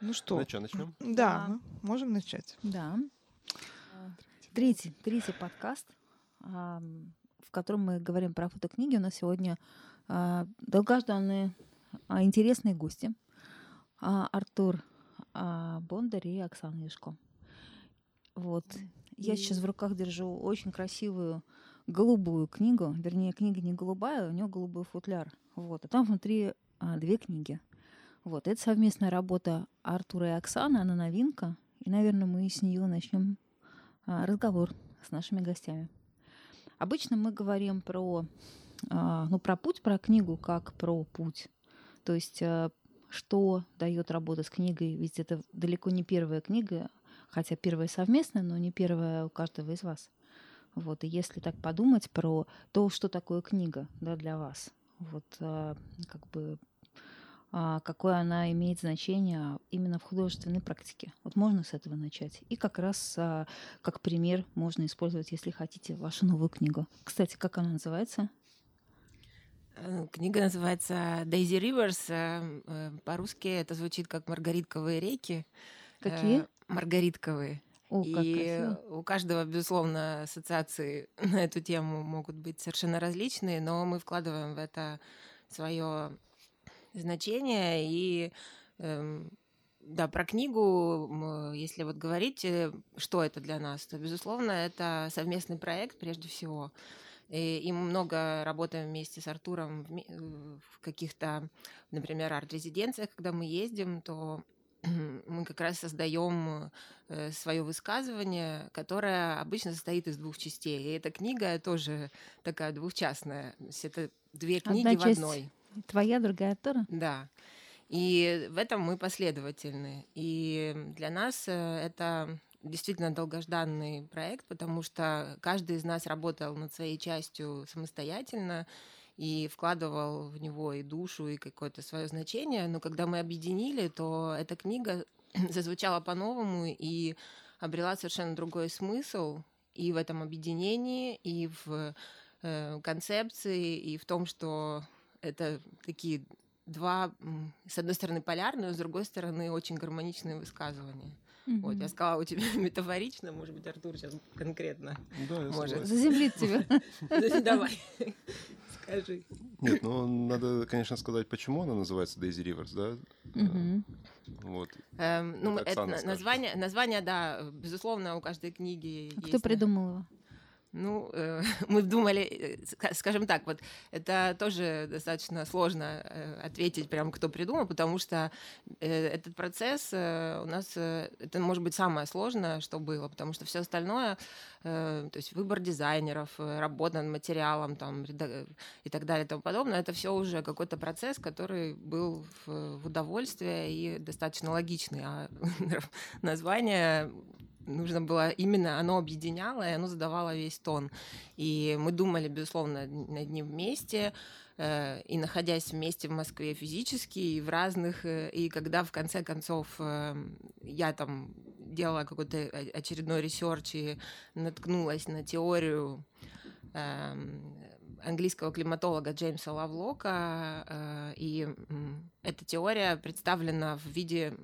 Ну что? Начнем, начнем? Да, Да. можем начать. Да. А, Третий, третий подкаст, ам, в котором мы говорим про фотокниги. У нас сегодня а, долгожданные, а, интересные гости. А, Артур а, Бондарь и Оксана Яшко. Вот. Я сейчас в руках держу очень красивую голубую книгу. Вернее, книга не голубая, у нее голубой футляр. Вот. А там внутри а, две книги. Вот. Это совместная работа Артура и Оксаны, она новинка. И, наверное, мы с нее начнем а, разговор с нашими гостями. Обычно мы говорим про, а, ну, про путь, про книгу, как про путь. То есть, а, что дает работа с книгой, ведь это далеко не первая книга, хотя первая совместная, но не первая у каждого из вас. Вот, и если так подумать про то, что такое книга да, для вас, вот а, как бы какое она имеет значение именно в художественной практике. Вот можно с этого начать. И как раз а, как пример можно использовать, если хотите, вашу новую книгу. Кстати, как она называется? Э, Книга называется Daisy Rivers. э, э, По-русски это звучит как Маргаритковые реки. Какие? Э, Маргаритковые. О, И красиво. у каждого, безусловно, ассоциации на эту тему могут быть совершенно различные, но мы вкладываем в это свое значение. И эм, да, про книгу, если вот говорить, э, что это для нас, то, безусловно, это совместный проект прежде всего. И, и мы много работаем вместе с Артуром в, э, в каких-то, например, арт-резиденциях, когда мы ездим, то мы как раз создаем свое высказывание, которое обычно состоит из двух частей. И эта книга тоже такая двухчастная. То есть это две книги Одна в одной. Твоя, другая Артура? Да. И в этом мы последовательны. И для нас э, это действительно долгожданный проект, потому что каждый из нас работал над своей частью самостоятельно и вкладывал в него и душу, и какое-то свое значение. Но когда мы объединили, то эта книга зазвучала по-новому и обрела совершенно другой смысл и в этом объединении, и в э, концепции, и в том, что это такие два, с одной стороны, полярные, с другой стороны, очень гармоничные высказывания. Вот, я сказала, у тебя метафорично, может быть, Артур сейчас конкретно Да, я может. согласен. Заземлит тебя. Давай, скажи. Нет, ну надо, конечно, сказать, почему она называется Daisy Rivers, да? Мгм. Вот. Эм, Ну, Это это название, название, да, безусловно, у каждой книги А Кто есть на- придумал его? Ну, э, мы думали, э, ска- скажем так, вот это тоже достаточно сложно э, ответить прям, кто придумал, потому что э, этот процесс э, у нас, э, это может быть самое сложное, что было, потому что все остальное, э, то есть выбор дизайнеров, э, работа над материалом там, реда- и так далее и тому подобное, это все уже какой-то процесс, который был в, в удовольствие и достаточно логичный, а название нужно было именно оно объединяло, и оно задавало весь тон. И мы думали, безусловно, над ним вместе, э, и находясь вместе в Москве физически, и в разных, э, и когда в конце концов э, я там делала какой-то очередной research и наткнулась на теорию эм, английского климатолога Джеймса Лавлока, э, и эта теория представлена в виде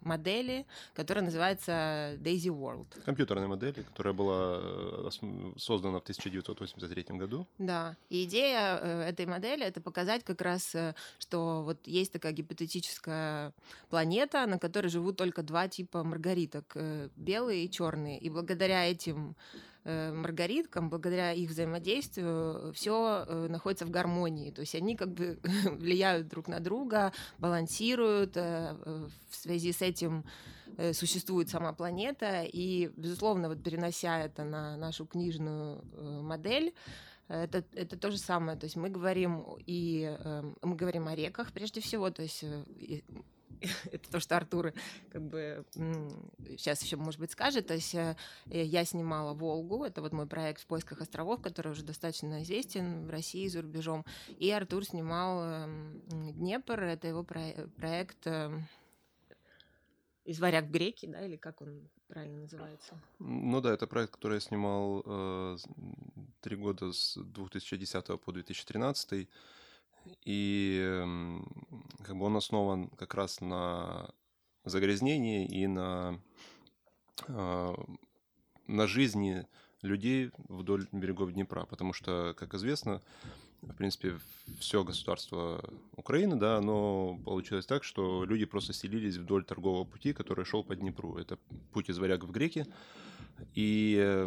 модели, которая называется Daisy World. Компьютерная модель, которая была э, создана в 1983 году. Да, и идея э, этой модели это показать как раз, что вот есть такая гипотетическая планета, на которой живут только два типа маргариток, белые и черные. И благодаря этим маргариткам, благодаря их взаимодействию, все находится в гармонии. То есть они как бы влияют друг на друга, балансируют. э, э, В связи с этим э, существует сама планета. И, безусловно, вот перенося это на нашу книжную э, модель, это, это то же самое. То есть мы говорим и э, мы говорим о реках прежде всего. То есть э, это то, что Артур как бы сейчас еще, может быть, скажет. То есть э, я снимала Волгу. Это вот мой проект в поисках островов, который уже достаточно известен в России и за рубежом. И Артур снимал эм, Днепр. Это его про- проект эм, из варяг греки, да, или как он правильно называется? Ну да, это проект, который я снимал э, три года с 2010 по 2013. И как бы он основан как раз на загрязнении и на, э, на жизни людей вдоль берегов Днепра, потому что, как известно, в принципе, все государство Украины, да, оно получилось так, что люди просто селились вдоль торгового пути, который шел по Днепру. Это путь из Варяг в Греки. И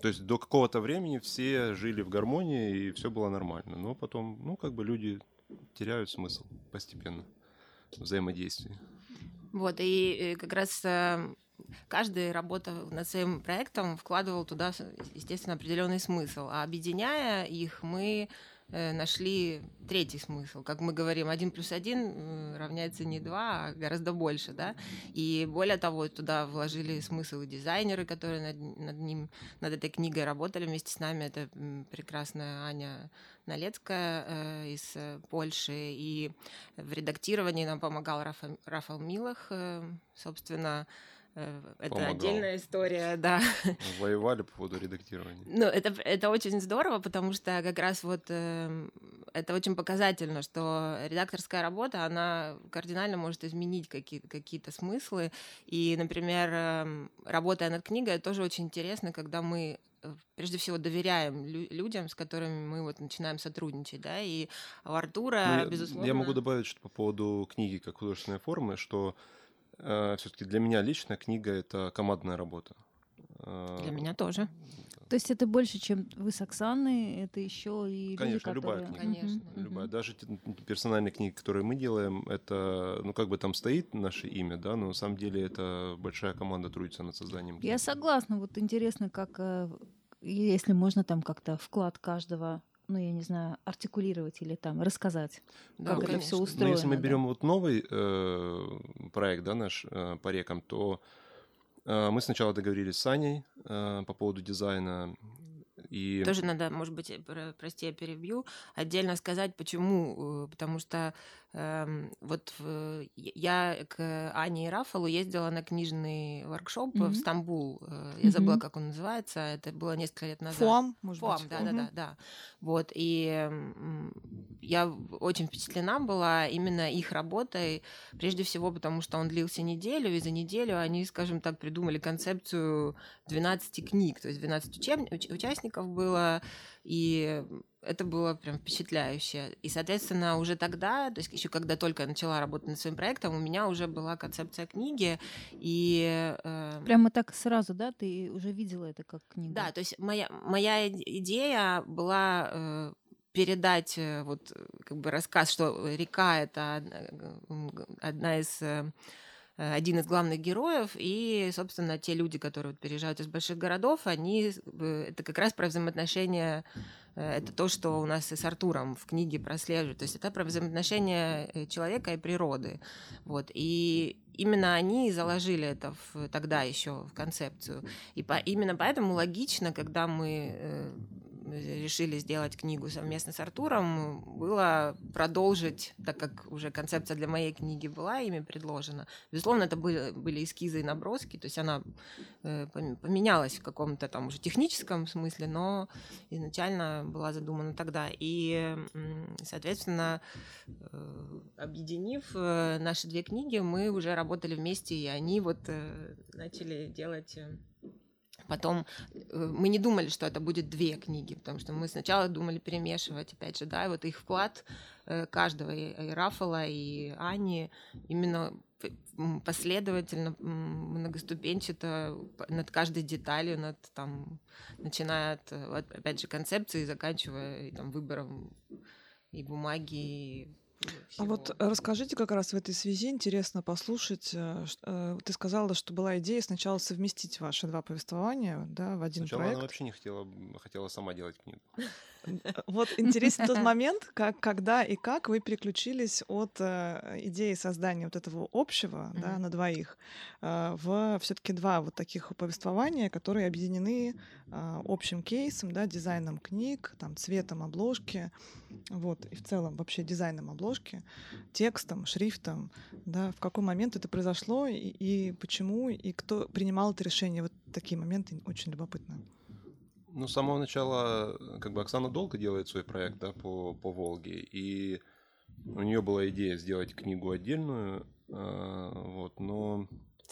то есть до какого-то времени все жили в гармонии, и все было нормально. Но потом, ну, как бы люди теряют смысл постепенно взаимодействия. Вот, и э, как раз э, каждый, работа над своим проектом, вкладывал туда, естественно, определенный смысл. А объединяя их, мы нашли третий смысл. Как мы говорим, один плюс один равняется не два, а гораздо больше, да. И более того, туда вложили смысл и дизайнеры, которые над, над ним, над этой книгой работали вместе с нами. Это прекрасная Аня Налецкая э, из Польши. И в редактировании нам помогал Рафа, Рафал Милах, э, собственно, Э, это Помогал. отдельная история, да. Воевали по поводу редактирования. Ну, это, это очень здорово, потому что как раз вот э, это очень показательно, что редакторская работа, она кардинально может изменить какие- какие-то смыслы. И, например, э, работая над книгой, тоже очень интересно, когда мы э, прежде всего доверяем лю- людям, с которыми мы вот начинаем сотрудничать, да, и у Артура, ну, безусловно... Я могу добавить, что по поводу книги как художественной формы, что Э, все-таки для меня лично книга это командная работа. Для э, меня тоже. То есть это больше, чем вы с Оксаной, это еще и Конечно, люди, любая книга. Конечно. Любая. Даже персональные книги, которые мы делаем, это, ну, как бы там стоит наше имя, да, но на самом деле это большая команда трудится над созданием. Я согласна. Вот интересно, как, э, если можно там как-то вклад каждого ну, я не знаю, артикулировать или там рассказать, да, как конечно. это все устроено. Но если мы берем да. вот новый э, проект, да, наш э, по рекам, то э, мы сначала договорились с Аней э, по поводу дизайна. И... Тоже надо, может быть, э, прости, я перебью, отдельно сказать, почему. Э, потому что вот я к Ане и Рафалу ездила на книжный воркшоп mm-hmm. в Стамбул. Э, я забыла, mm-hmm. как он называется. Это было несколько лет назад. ФОАМ, может ФОАМ, быть. да, mm-hmm. да, да, да. Вот, и я очень впечатлена была именно их работой, прежде всего потому, что он длился неделю, и за неделю они, скажем так, придумали концепцию 12 книг, то есть 12 учеб... участников было, и это было прям впечатляюще. И, соответственно, уже тогда, то есть еще когда только я начала работать над своим проектом, у меня уже была концепция книги. И, э... Прямо так сразу, да? Ты уже видела это как книгу? Да, то есть моя, моя идея была э, передать э, вот как бы рассказ, что река это одна из э, один из главных героев, и, собственно, те люди, которые вот переезжают из больших городов, они э, это как раз про взаимоотношения Э, это то, что у нас и с Артуром в книге прослеживает. То есть это про взаимоотношения э, человека и природы. Вот. И именно они заложили это в, тогда еще в концепцию. И по, именно поэтому логично, когда мы э, решили сделать книгу совместно с Артуром, было продолжить, так как уже концепция для моей книги была ими предложена. Безусловно, это были, эскизы и наброски, то есть она э, поменялась в каком-то там уже техническом смысле, но изначально была задумана тогда. И, соответственно, э, объединив э, наши две книги, мы уже работали вместе, и они вот начали делать Потом э, мы не думали, что это будет две книги, потому что мы сначала думали перемешивать, опять же, да, и вот их вклад э, каждого, и Рафала, и Ани, именно последовательно, многоступенчато над каждой деталью, над там, начиная от, опять же, концепции, заканчивая там, выбором и бумаги, и а вот расскажите как раз в этой связи, интересно послушать. Э, э, ты сказала, что была идея сначала совместить ваши два повествования да, в один Сначала проект. она вообще не хотела, хотела сама делать книгу. Вот интересен тот момент, как, когда и как вы переключились от э, идеи создания вот этого общего mm-hmm. да, на двоих э, в все-таки два вот таких повествования, которые объединены э, общим кейсом, да, дизайном книг, там, цветом обложки, вот, и в целом вообще дизайном обложки, текстом, шрифтом, да, в какой момент это произошло и, и почему, и кто принимал это решение. Вот такие моменты очень любопытно. Ну, с самого начала, как бы Оксана долго делает свой проект, да, по, по Волге, и у нее была идея сделать книгу отдельную, э, вот, но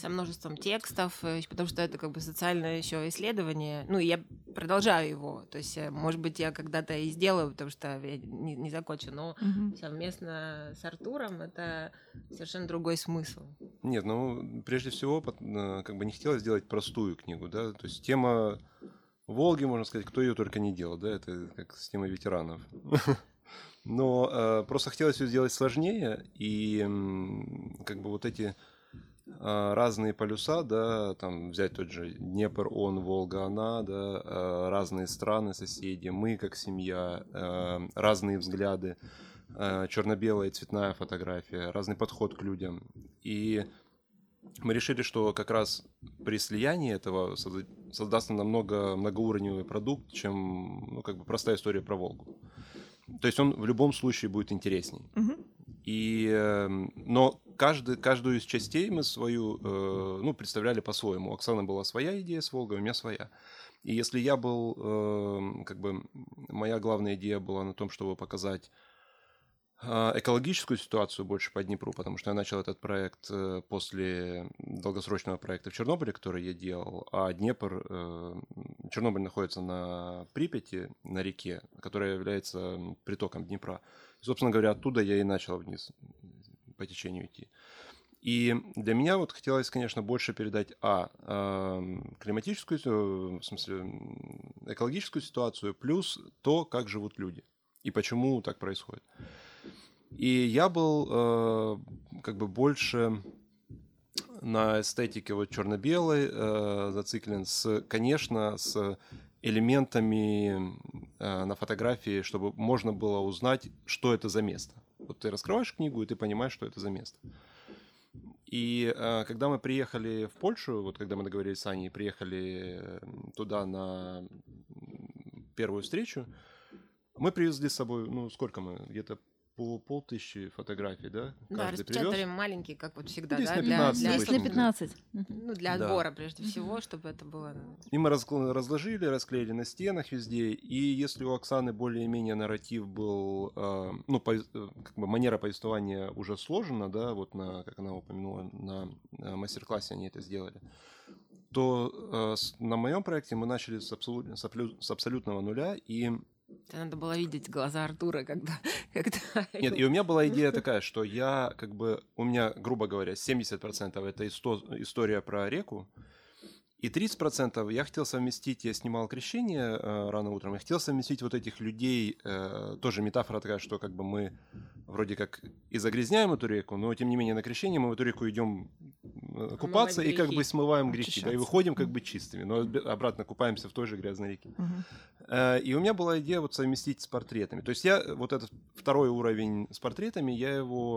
множеством текстов, э, потому что это как бы социальное еще исследование. Ну, я продолжаю его. То есть, э, может быть, я когда-то и сделаю, потому что я не, не закончу, но угу. совместно с Артуром это совершенно другой смысл. Нет, ну, прежде всего, э, как бы не хотелось сделать простую книгу, да, то есть тема Волги, можно сказать, кто ее только не делал, да, это как с темой ветеранов. Но э, просто хотелось ее сделать сложнее, и э, как бы вот эти э, разные полюса, да, там взять тот же Днепр, он, Волга, она, да, э, разные страны, соседи, мы как семья, э, разные взгляды, э, черно-белая цветная фотография, разный подход к людям. И мы решили, что как раз при слиянии этого создастся намного многоуровневый продукт, чем ну, как бы простая история про Волгу. То есть он в любом случае будет интересней. Угу. И, эм, но каждый, каждую из частей мы свою, э, ну, представляли по-своему. У Оксаны была своя идея с Волгой, у меня своя. И если я был, э, как бы, моя главная идея была на том, чтобы показать экологическую ситуацию больше по Днепру, потому что я начал этот проект э, после долгосрочного проекта в Чернобыле, который я делал, а Днепр, э, Чернобыль находится на Припяти, на реке, которая является притоком Днепра. И, собственно говоря, оттуда я и начал вниз по течению идти. И для меня вот хотелось, конечно, больше передать, а, климатическую, в смысле, экологическую ситуацию, плюс то, как живут люди и почему так происходит. И я был э, как бы больше на эстетике вот черно-белой э, зациклен, с, конечно, с элементами э, на фотографии, чтобы можно было узнать, что это за место. Вот ты раскрываешь книгу, и ты понимаешь, что это за место. И э, когда мы приехали в Польшу, вот когда мы договорились с Аней, приехали туда на первую встречу, мы привезли с собой, ну, сколько мы, где-то по полтысячи фотографий, да? Да, распечатали маленькие, как вот всегда, ну, да? Для, 15, для, 10 на 15. Ну, для отбора, да. прежде всего, чтобы это было... И мы разложили, расклеили на стенах везде, и если у Оксаны более-менее нарратив был, э, ну, э, как бы манера повествования уже сложена, да, вот на, как она упомянула, на, на мастер-классе они это сделали, то э, на моем проекте мы начали с, абсолют, с абсолютного нуля, и надо было видеть глаза Артура, когда... когда... Нет, и у меня была идея такая, что я как бы... У меня, грубо говоря, 70% это исто... история про реку, и 30% я хотел совместить, я снимал крещение э, рано утром, я хотел совместить вот этих людей, э, тоже метафора такая, что как бы мы вроде как и загрязняем эту реку, но тем не менее на крещение мы в эту реку идем э, купаться и как бы смываем грехи, да, и выходим как бы чистыми, но обратно купаемся в той же грязной реке. Э, и у меня была идея вот совместить с портретами. То есть я вот этот второй уровень с портретами, я его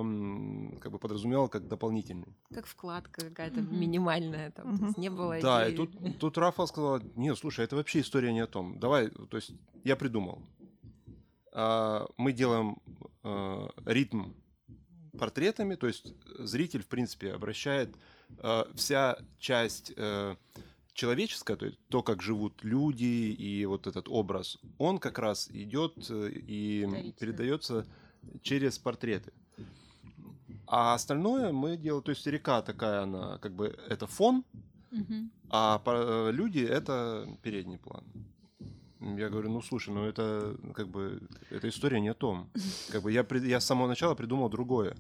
как бы подразумевал как дополнительный. Как вкладка какая-то минимальная, там, то есть не было Да, тут, тут Рафа сказала, нет, слушай, это вообще история не о том. Давай, то есть я придумал. А, мы делаем а, ритм портретами, то есть зритель, в принципе, обращает а, вся часть э, человеческая, то есть то, как живут люди и вот этот образ, он как раз идет э, и передается через портреты. А остальное мы делаем, то есть река такая, она как бы это фон, угу. а э, люди это передний план. Я говорю, ну слушай, ну это как бы эта история не о том. Как бы я, я с самого начала придумал другое.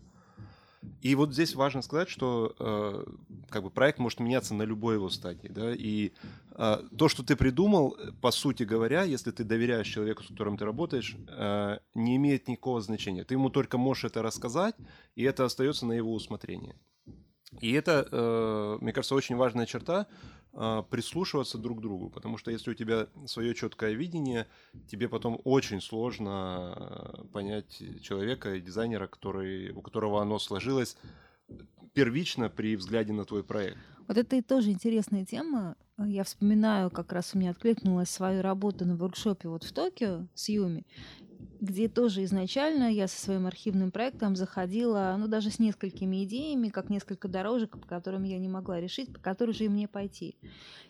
И вот здесь важно сказать, что э, как бы проект может меняться на любой его стадии, да, и э, то, что ты придумал, по сути говоря, если ты доверяешь человеку, с которым ты работаешь, э, не имеет никакого значения. Ты ему только можешь это рассказать, и это остается на его усмотрение. И это, э, мне кажется, очень важная черта э, прислушиваться друг к другу, потому что если у тебя свое четкое видение, тебе потом очень сложно э, понять человека и дизайнера, который, у которого оно сложилось первично при взгляде на твой проект. Вот это и тоже интересная тема. Я вспоминаю, как раз у меня откликнулась свою работу на воркшопе вот в Токио с Юми где тоже изначально я со своим архивным проектом заходила, ну, даже с несколькими идеями, как несколько дорожек, по которым я не могла решить, по которой же мне пойти.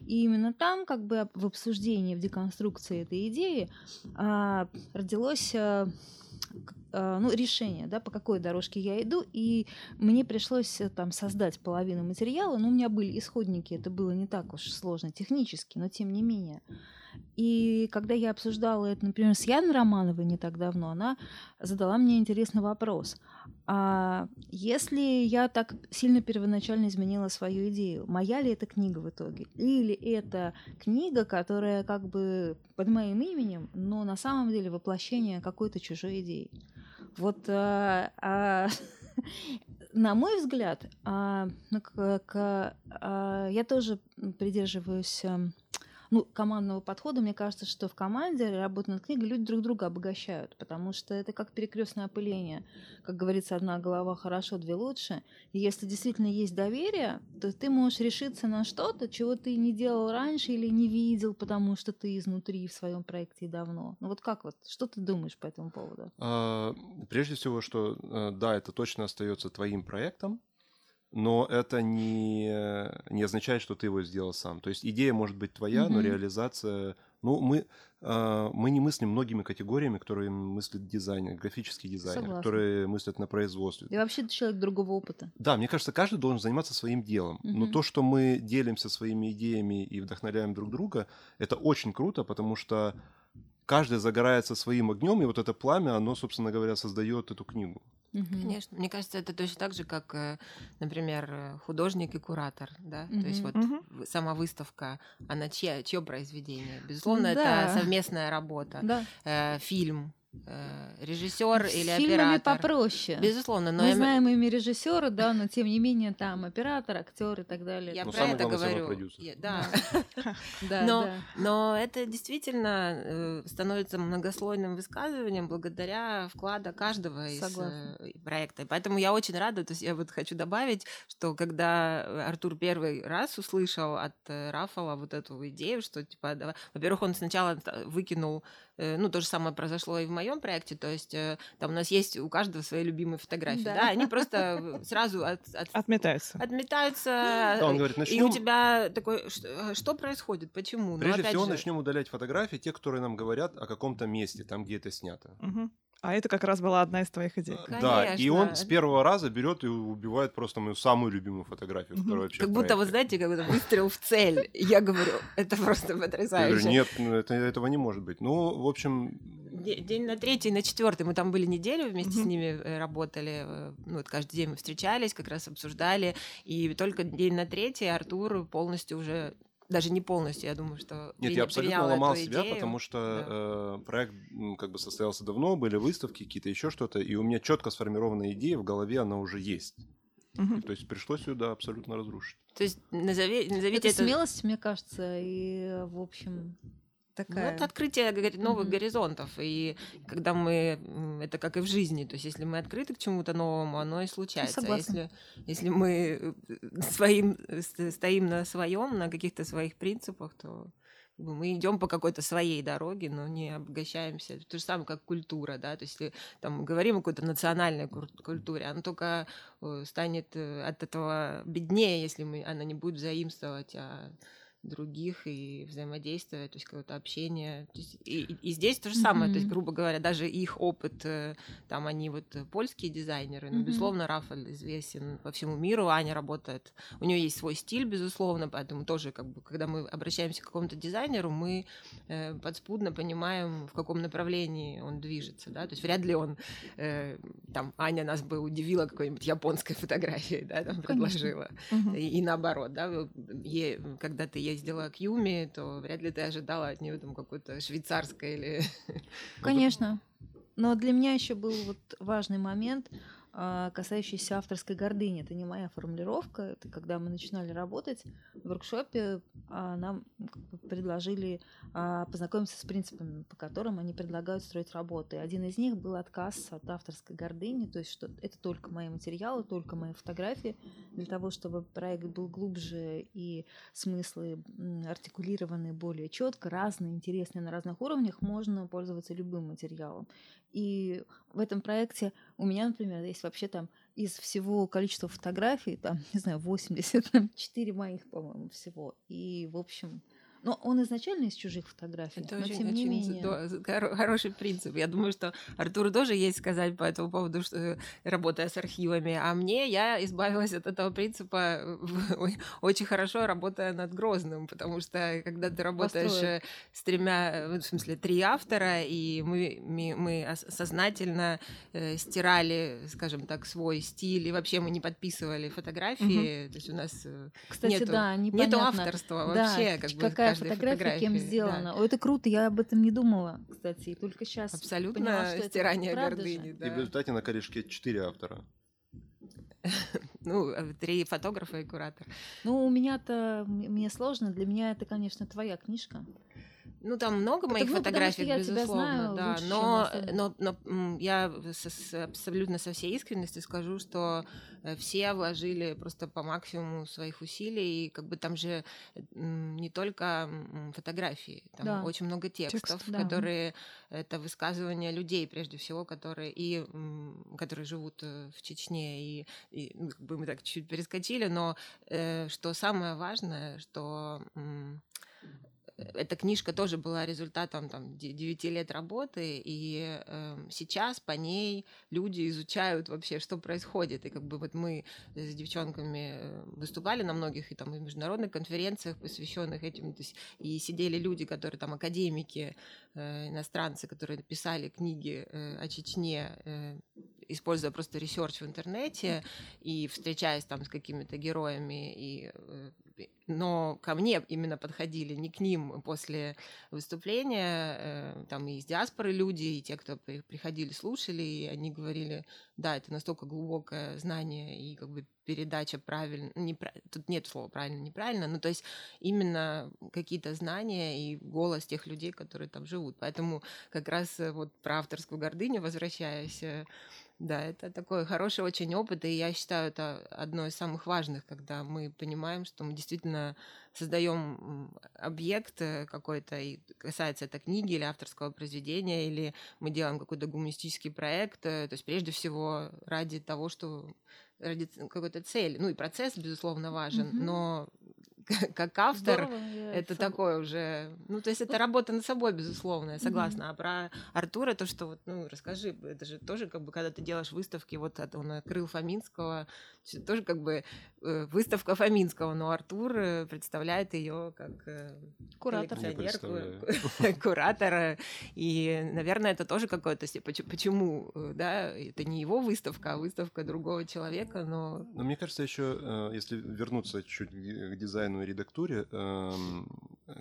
И именно там, как бы в обсуждении, в деконструкции этой идеи а, родилось а, э, ну, решение, да, по какой дорожке я иду, и мне пришлось э, там создать половину материала, но у меня были исходники, это было не так уж сложно технически, но тем не менее. И когда я обсуждала это, например, с Яной Романовой не так давно, она задала мне интересный вопрос. А если я так сильно первоначально изменила свою идею, моя ли это книга в итоге? Или это книга, которая как бы под моим именем, но на самом деле воплощение какой-то чужой идеи? Вот а, а, на мой взгляд, а, ну, я тоже придерживаюсь эм, ну, командного подхода, мне кажется, что в команде, работая над книгой, люди друг друга обогащают, потому что это как перекрестное опыление. Как говорится, одна голова хорошо, две лучше. И если действительно есть доверие, то ты можешь решиться на что-то, чего ты не делал раньше или не видел, потому что ты изнутри в своем проекте давно. Ну вот как вот, что ты думаешь по этому поводу? А, прежде всего, что э, да, это точно остается твоим проектом, но это не, не означает, что ты его сделал сам. То есть идея может быть твоя, mm-hmm. но реализация... Ну, мы, э, мы не мыслим многими категориями, которые мыслит дизайнер, графический дизайнер, Согласна. которые мыслят на производстве. И вообще человек другого опыта. Да, мне кажется, каждый должен заниматься своим делом. Mm-hmm. Но то, что мы делимся своими идеями и вдохновляем друг друга, это очень круто, потому что каждый загорается своим огнем, и вот это пламя, оно, собственно говоря, создает эту книгу. Угу. Конечно. Мне кажется, это точно так же, как, э, например, э, художник и куратор, да. Угу. То есть вот угу. сама выставка, она чье, чье произведение? Безусловно, да. это совместная работа. Да. Э, фильм, Э, режиссер или С фильмами попроще. Безусловно, но мы я... знаем имя режиссера, да, но тем не менее там оператор, актер и так далее. Я ну, про это говорю. Я, да. да. но, да. но это действительно э, становится многослойным высказыванием благодаря вклада каждого из Согласна. Э, проекта. Поэтому я очень рада, то есть я вот хочу добавить, что когда Артур первый раз услышал от Рафала вот эту идею, что типа, давай... во-первых, он сначала выкинул ну, то же самое произошло и в моем проекте, то есть э, там у нас есть у каждого свои любимые фотографии, да, да они просто сразу от, от... отметаются. Отметаются. Да, он говорит, начнем... И у тебя такой, что, что происходит, почему? Прежде ну, всего, же... начнем удалять фотографии, те, которые нам говорят о каком-то месте, там, где это снято. Угу. А это как раз была одна из твоих идей. Конечно. Да, и он с первого раза берет и убивает просто мою самую любимую фотографию, которая вообще. Как будто, вы знаете, как будто выстрел в цель. Я говорю, это просто потрясающе. Я говорю, нет, ну, это, этого не может быть. Ну, в общем... День на третий, на четвертый. Мы там были неделю, вместе с ними э, работали. Э, ну, вот каждый день мы встречались, как раз обсуждали. И только день на третий Артур полностью уже даже не полностью, я думаю, что Нет, я абсолютно ломал себя, идею. потому что да. э, проект как бы состоялся давно, были выставки, какие-то еще что-то, и у меня четко сформированная идея в голове, она уже есть. Угу. То есть пришлось ее, да, абсолютно разрушить. То есть назови, назовите это... Это смелость, мне кажется, и, в общем, такая. Ну, это открытие новых mm-hmm. горизонтов. И когда мы, это как и в жизни, то есть если мы открыты к чему-то новому, оно и случается. А если, если мы э, своим, стоим на своем, на каких-то своих принципах, то мы идем по какой-то своей дороге, но не обогащаемся. То же самое, как культура, да, то есть если там говорим о какой-то национальной культуре, она только э, станет э, от этого беднее, если мы, она не будет заимствовать, а других и взаимодействия, то есть какое-то общение. То есть, и, и здесь то же самое, mm-hmm. то есть, грубо говоря, даже их опыт, э, там они вот польские дизайнеры, но, mm-hmm. безусловно, Рафаль известен по всему миру, Аня работает, у нее есть свой стиль, безусловно, поэтому тоже, как бы, когда мы обращаемся к какому-то дизайнеру, мы э, подспудно понимаем, в каком направлении он движется, да, то есть вряд ли он, э, там, Аня нас бы удивила какой-нибудь японской фотографией, да, там, предложила, mm-hmm. и, и наоборот, да, ей, когда ты ездила к Юме, то вряд ли ты ожидала от нее там какой-то швейцарской или... Конечно. Но для меня еще был вот важный момент — касающийся авторской гордыни. Это не моя формулировка. Это когда мы начинали работать в воркшопе, а, нам предложили а, познакомиться с принципами, по которым они предлагают строить работы. Один из них был отказ от авторской гордыни, то есть что это только мои материалы, только мои фотографии. Для того, чтобы проект был глубже и смыслы артикулированы более четко, разные, интересные на разных уровнях, можно пользоваться любым материалом. И в этом проекте у меня, например, есть вообще там из всего количества фотографий, там, не знаю, 84 моих, по-моему, всего. И, в общем, Но он изначально из чужих фотографий, Это но очень, тем не очень менее. хороший принцип. Я думаю, что Артуру тоже есть сказать по этому поводу, что, э, работая с архивами. А мне я избавилась от этого принципа ой- очень хорошо, работая над Грозным, потому что когда ты работаешь Построил. э, с тремя, э, в смысле, три автора, и мы, мы ос- сознательно э, стирали, скажем так, свой стиль, и вообще мы не подписывали фотографии, то есть у нас э, Кстати, нету- да, нету авторства Да, вообще, как бы какая каждой фотография кем фотографии, да. сделана. О, это круто, я об этом не думала, кстати, и только сейчас Абсолютно поняла, что это стирание правда гордыни, же. И в да. результате на корешке четыре автора. Ну, э, три фотографа и куратор. Ну, у меня-то, мне сложно, для меня это, конечно, твоя книжка. Ну, там много Потому- моих ну, потому фотографий, тебя безусловно, да. лучше, Но, но, но, м, я со- с- абсолютно со всей искренностью скажу, что э, все вложили просто по максимуму своих усилий. И как бы там же не только фотографии, там Да. очень много текстов, да. которые это высказывания людей, прежде всего, которые и которые живут э, в Чечне. И, и, ну, как бы мы так чуть перескочили, но э, что самое важное, что эта книжка тоже была результатом там, 9 лет работы, и э, сейчас по ней люди изучают вообще, что происходит. И как бы вот мы с девчонками э, выступали на многих и там и международных конференциях, посвященных этим, то есть, и сидели люди, которые там академики, э, иностранцы, которые писали книги э, о Чечне, э, используя просто research в интернете и встречаясь там с какими-то героями и э, но ко мне именно подходили, не к ним после выступления, э, там и из диаспоры люди, и те, кто при- приходили, слушали, и они говорили, да, это настолько глубокое знание и как бы передача правильно, не, тут нет слова правильно, неправильно, ну то есть именно какие-то знания и голос тех людей, которые там живут. Поэтому как раз э, вот про авторскую гордыню возвращаясь, э, да, это такой хороший очень опыт, и я считаю, это одно из самых важных, когда мы понимаем, что мы действительно создаем объект э, какой-то, и касается это книги или авторского произведения, или мы делаем какой-то гуманистический проект, э, то есть прежде всего ради того, что ради какой-то цели. Ну и процесс, безусловно, важен, Мгм. но как автор, Здорово, это такое уже, ну, то есть это Ну, работа над собой, безусловно, я согласна. А про Артура то, что вот, ну, расскажи, это же тоже как бы, когда ты делаешь выставки, вот это он открыл Фоминского, это тоже как бы э, выставка Фоминского, но Артур э, представляет ее как э, Куратор. Куратора, и, наверное, это тоже какое-то, почему, да, это не его выставка, а выставка другого человека, но Но мне кажется, еще, если вернуться чуть к дизайну и редактуре, эм,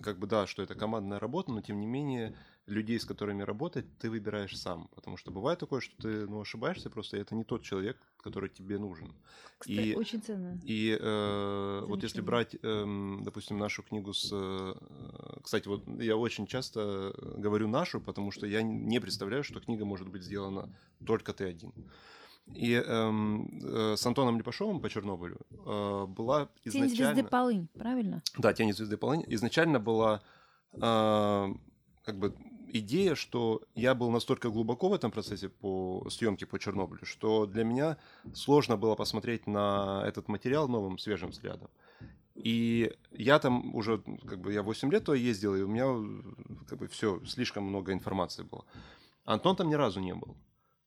как бы да, что это командная работа, но тем не менее людей, с которыми работать, ты выбираешь сам. Потому что бывает такое, что ты ну, ошибаешься просто, это не тот человек, который тебе нужен. Кстати, И- очень ценно. И э, вот если брать, эм, допустим, нашу книгу с... э, Кстати, вот я очень часто говорю нашу, потому что я не представляю, что книга может быть сделана только ты один. И эм, э, с Антоном Лепашовым по Чернобылю э, была Тень изначально... звезды полынь, правильно? Да, «Тени звезды полынь». Изначально была э, как бы идея, что я был настолько глубоко в этом процессе по съемке по Чернобылю, что для меня сложно было посмотреть на этот материал новым, свежим взглядом. И я там уже, как бы, я 8 лет туда ездил, и у меня, как бы, все, слишком много информации было. Антон там ни разу не был.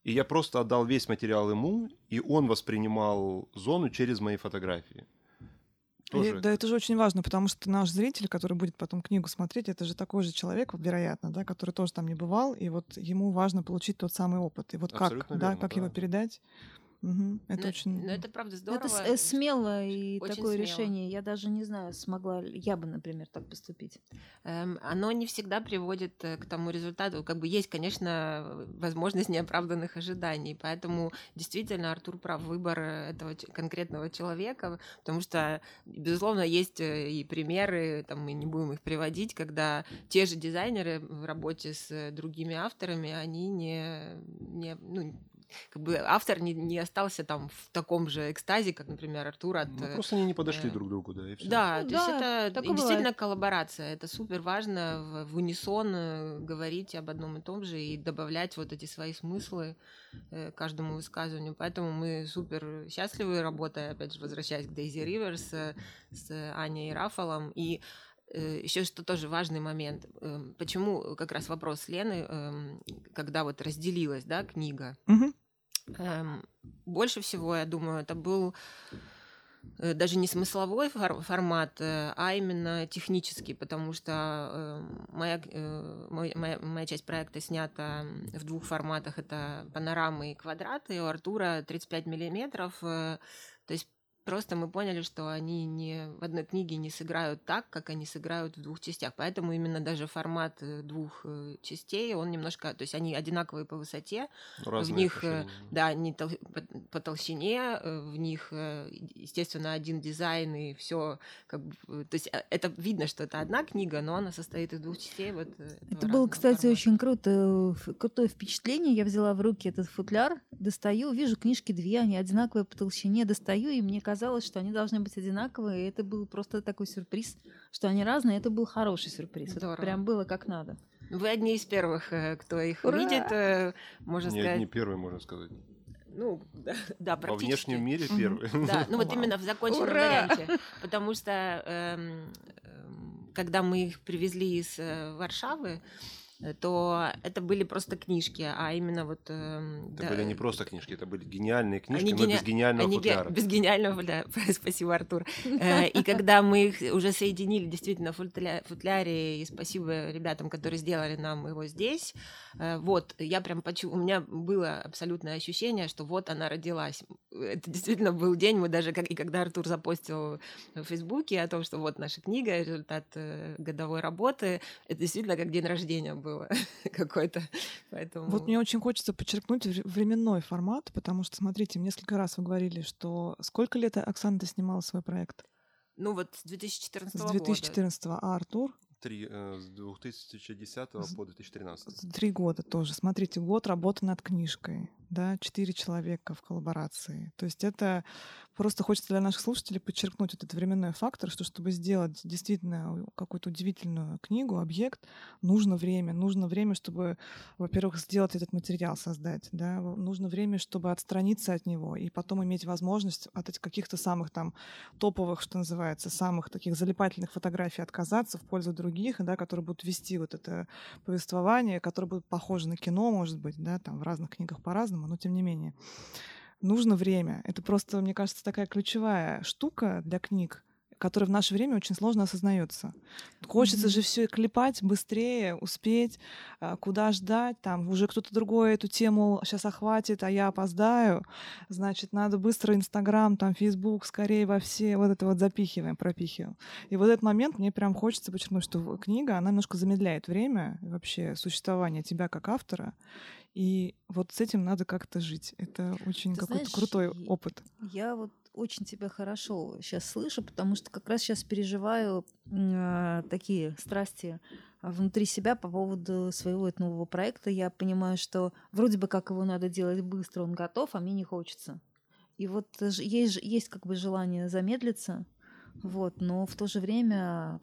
И я просто отдал весь материал ему, и он воспринимал зону через мои фотографии. И- Тоже да, это же очень важно, потому что наш зритель, который будет потом книгу смотреть, это же такой же человек, вероятно, да, который тоже там не бывал, и вот ему важно получить тот самый опыт. И вот как, Абсолютно да, верно, как его да. передать, Мгм, это но- очень... но это правда здорово. Это смело и Очень такое смело. решение. Я даже не знаю, смогла ли я бы, например, так поступить. Эм, оно не всегда приводит э, к тому результату. Как бы есть, конечно, возможность неоправданных ожиданий. Поэтому действительно Артур прав выбор э, этого конкретного человека, потому что, безусловно, есть э, и примеры, там мы не будем их приводить, когда те же дизайнеры в работе с другими авторами, они не, не ну, как бы автор не, не остался там в таком же экстазе, как, например, Артур от Ну, э, просто они не подошли э, друг к другу, да, и все. да, Ну то есть да, это такое и действительно бывает. коллаборация. Это супер важно в, в унисон э, говорить об одном и том же и добавлять вот эти свои смыслы э, каждому высказыванию. Поэтому мы супер счастливы, работая, опять же, возвращаясь к Дейзи Риверс э, с Аней и Рафалом. И еще что тоже важный момент. Э, почему как раз вопрос Лены, э, когда вот разделилась, да, книга. Эм, больше всего, я думаю, это был э, даже не смысловой фор- формат, э, а именно технический, потому что э, моя, э, моя, моя часть проекта снята в двух форматах. Это панорамы и квадраты. У Артура 35 миллиметров. э, То есть просто мы поняли, что они не, в одной книге не сыграют так, как они сыграют в двух частях. Поэтому именно даже формат э, двух э, частей, он немножко... То есть они одинаковые по высоте, Ну, разные них, э, да, не тол- по, по толщине, в них, естественно, один дизайн и все, как бы, то есть это видно, что это одна книга, но она состоит из двух частей. Вот Это было, кстати, формата. очень круто, крутое впечатление. Я взяла в руки этот футляр, достаю, вижу книжки две, они одинаковые по толщине, достаю, и мне казалось, что они должны быть одинаковые. И это был просто такой сюрприз, что они разные. Это был хороший сюрприз. Это Здорово. прям было как надо. Вы одни из первых, э, кто их Ура! видит, э, можно Не, сказать. не первый, можно сказать. Ну, да, да, Во практически. внешнем мире Мгм. первый. Да, ну вот Вау. именно в законченном Ура! варианте. Потому что эм, эм, когда мы их привезли из э, Варшавы, э, то это были просто книжки, а именно вот... эм, Это да, были не просто книжки, это были гениальные книжки, Они но гени- без гениального Они ге- футляра. без гениального футляра. Спасибо, Артур. Э, И когда мы их уже соединили действительно в футля- футляре, и спасибо ребятам, которые сделали нам его здесь, э, вот, я прям почу... У меня было абсолютное ощущение, что вот она родилась. Это действительно был день, мы даже, как... и когда Артур запостил в Фейсбуке о том, что вот наша книга, результат э, годовой работы, это действительно как день рождения было какой-то. Поэтому... Вот мне очень хочется подчеркнуть вре- временной формат, потому что, смотрите, несколько раз вы говорили, что сколько лет Оксана ты снимала свой проект? Ну вот с 2014 С года. 2014 а Артур Три, э, с 2010 С- по 2013. три года тоже. Смотрите, год работы над книжкой, да, четыре человека в коллаборации. То есть это просто хочется для наших слушателей подчеркнуть этот временной фактор, что чтобы сделать действительно какую-то удивительную книгу, объект, нужно время. Нужно время, чтобы, во-первых, сделать этот материал, создать, да, нужно время, чтобы отстраниться от него и потом иметь возможность от этих каких-то самых там топовых, что называется, самых таких залипательных фотографий отказаться в пользу других, да, которые будут вести вот это повествование, которые будут похожи на кино, может быть, да, там в разных книгах по-разному, но тем не менее. Нужно время. Это просто, мне кажется, такая ключевая штука для книг, которая в наше время очень сложно осознается. Хочется Мгм. же все клепать быстрее, успеть, а, куда ждать, там уже кто-то другой эту тему сейчас охватит, а я опоздаю, значит, надо быстро Инстаграм, там, Фейсбук, скорее во все вот это вот запихиваем, пропихиваем. И вот этот момент мне прям хочется подчеркнуть, что книга, она немножко замедляет время вообще существования тебя как автора, и вот с этим надо как-то жить. Это очень какой-то крутой опыт. Я вот очень тебя хорошо сейчас слышу, потому что как раз сейчас переживаю а, такие страсти а, внутри себя по поводу своего этого нового проекта. Я понимаю, что вроде бы как его надо делать быстро, он готов, а мне не хочется. И вот есть, есть как бы желание замедлиться, вот, но в то же время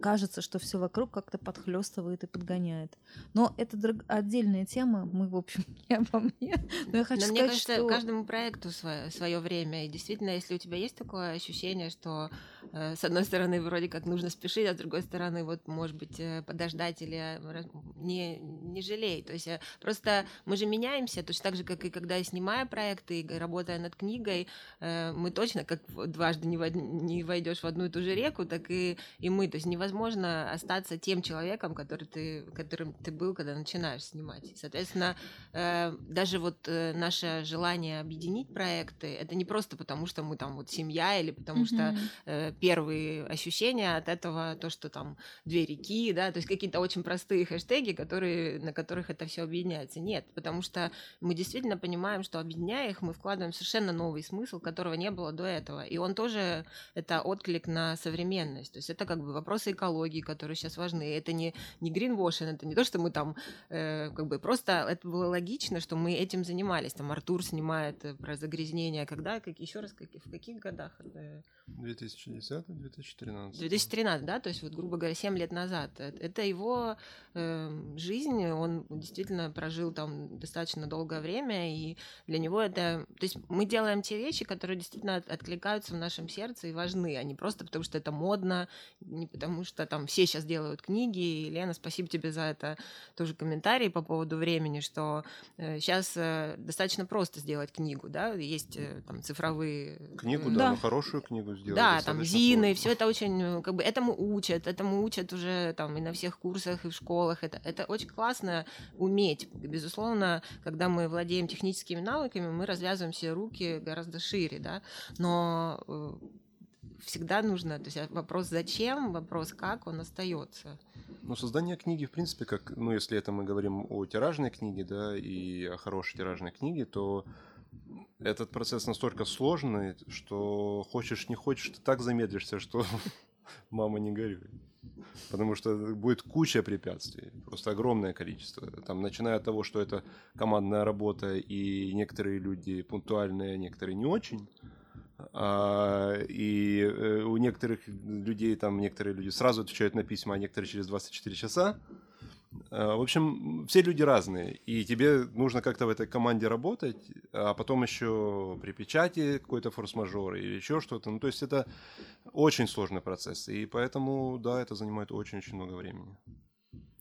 кажется, что все вокруг как-то подхлестывает и подгоняет. Но это друг- отдельная тема. Мы, в общем, не обо мне. Но я хочу Но сказать, мне кажется, что... каждому проекту свое, время. И действительно, если у тебя есть такое ощущение, что э, с одной стороны вроде как нужно спешить, а с другой стороны вот может быть э, подождать или э, не не жалей. То есть э, просто мы же меняемся, точно так же как и когда я снимаю проекты и работая над книгой, э, мы точно как дважды не войдешь в одну и ту же реку, так и и мы. То есть невозможно остаться тем человеком, который ты которым ты был, когда начинаешь снимать. Соответственно, э, даже вот э, наше желание объединить проекты, это не просто потому, что мы там вот семья или потому что Мгм. э, первые ощущения от этого, то, что там две реки, да, то есть какие-то очень простые хэштеги, которые, на которых это все объединяется. Нет, потому что мы действительно понимаем, что объединяя их, мы вкладываем совершенно новый смысл, которого не было до этого. И он тоже это отклик на современность. То есть это как бы вопросы экологии, которые сейчас важны. Это не, не greenwashing, это не то, что мы там э, как бы просто это было логично, что мы этим занимались. Там Артур снимает э, про загрязнение, когда, как еще раз, как, в каких годах? Э, 2010 2010-2013. 2013, да, то есть вот, грубо говоря, 7 лет назад. Э, это его э, жизнь, он действительно прожил там достаточно долгое время, и для него это... То есть мы делаем те вещи, которые действительно откликаются в нашем сердце и важны, не просто потому, что это модно, не потому что там все сейчас делают книги, и, Лена, спасибо тебе за это тоже комментарий по поводу времени, что э, сейчас э, достаточно просто сделать книгу, да, есть э, там цифровые... Книгу, э, да, ну хорошую книгу сделать. да, там Зины, все это очень, э, как бы, этому учат, этому учат уже там и на всех курсах, и в школах. Это, это очень классно уметь. Безусловно, когда мы владеем техническими навыками, мы развязываем себе руки гораздо шире, да, но э, всегда нужно, то есть а, вопрос зачем, вопрос как, он остается. Ну, создание книги, в принципе, как, ну, если это мы говорим о тиражной книге, да, и о хорошей тиражной книге, то этот процесс настолько сложный, что хочешь не хочешь, ты так замедлишься, что мама не горюй. Потому что будет куча препятствий, просто огромное количество. Там, начиная от того, что это командная работа, и некоторые люди пунктуальные, а некоторые не очень. А, и э, у некоторых людей там некоторые люди сразу отвечают на письма, а некоторые через 24 часа. А, В общем, все люди разные, и тебе нужно как-то в этой команде работать, а потом еще при печати какой-то форс-мажор или еще что-то. Ну, то есть это очень сложный процесс, и поэтому, да, это занимает очень-очень много времени.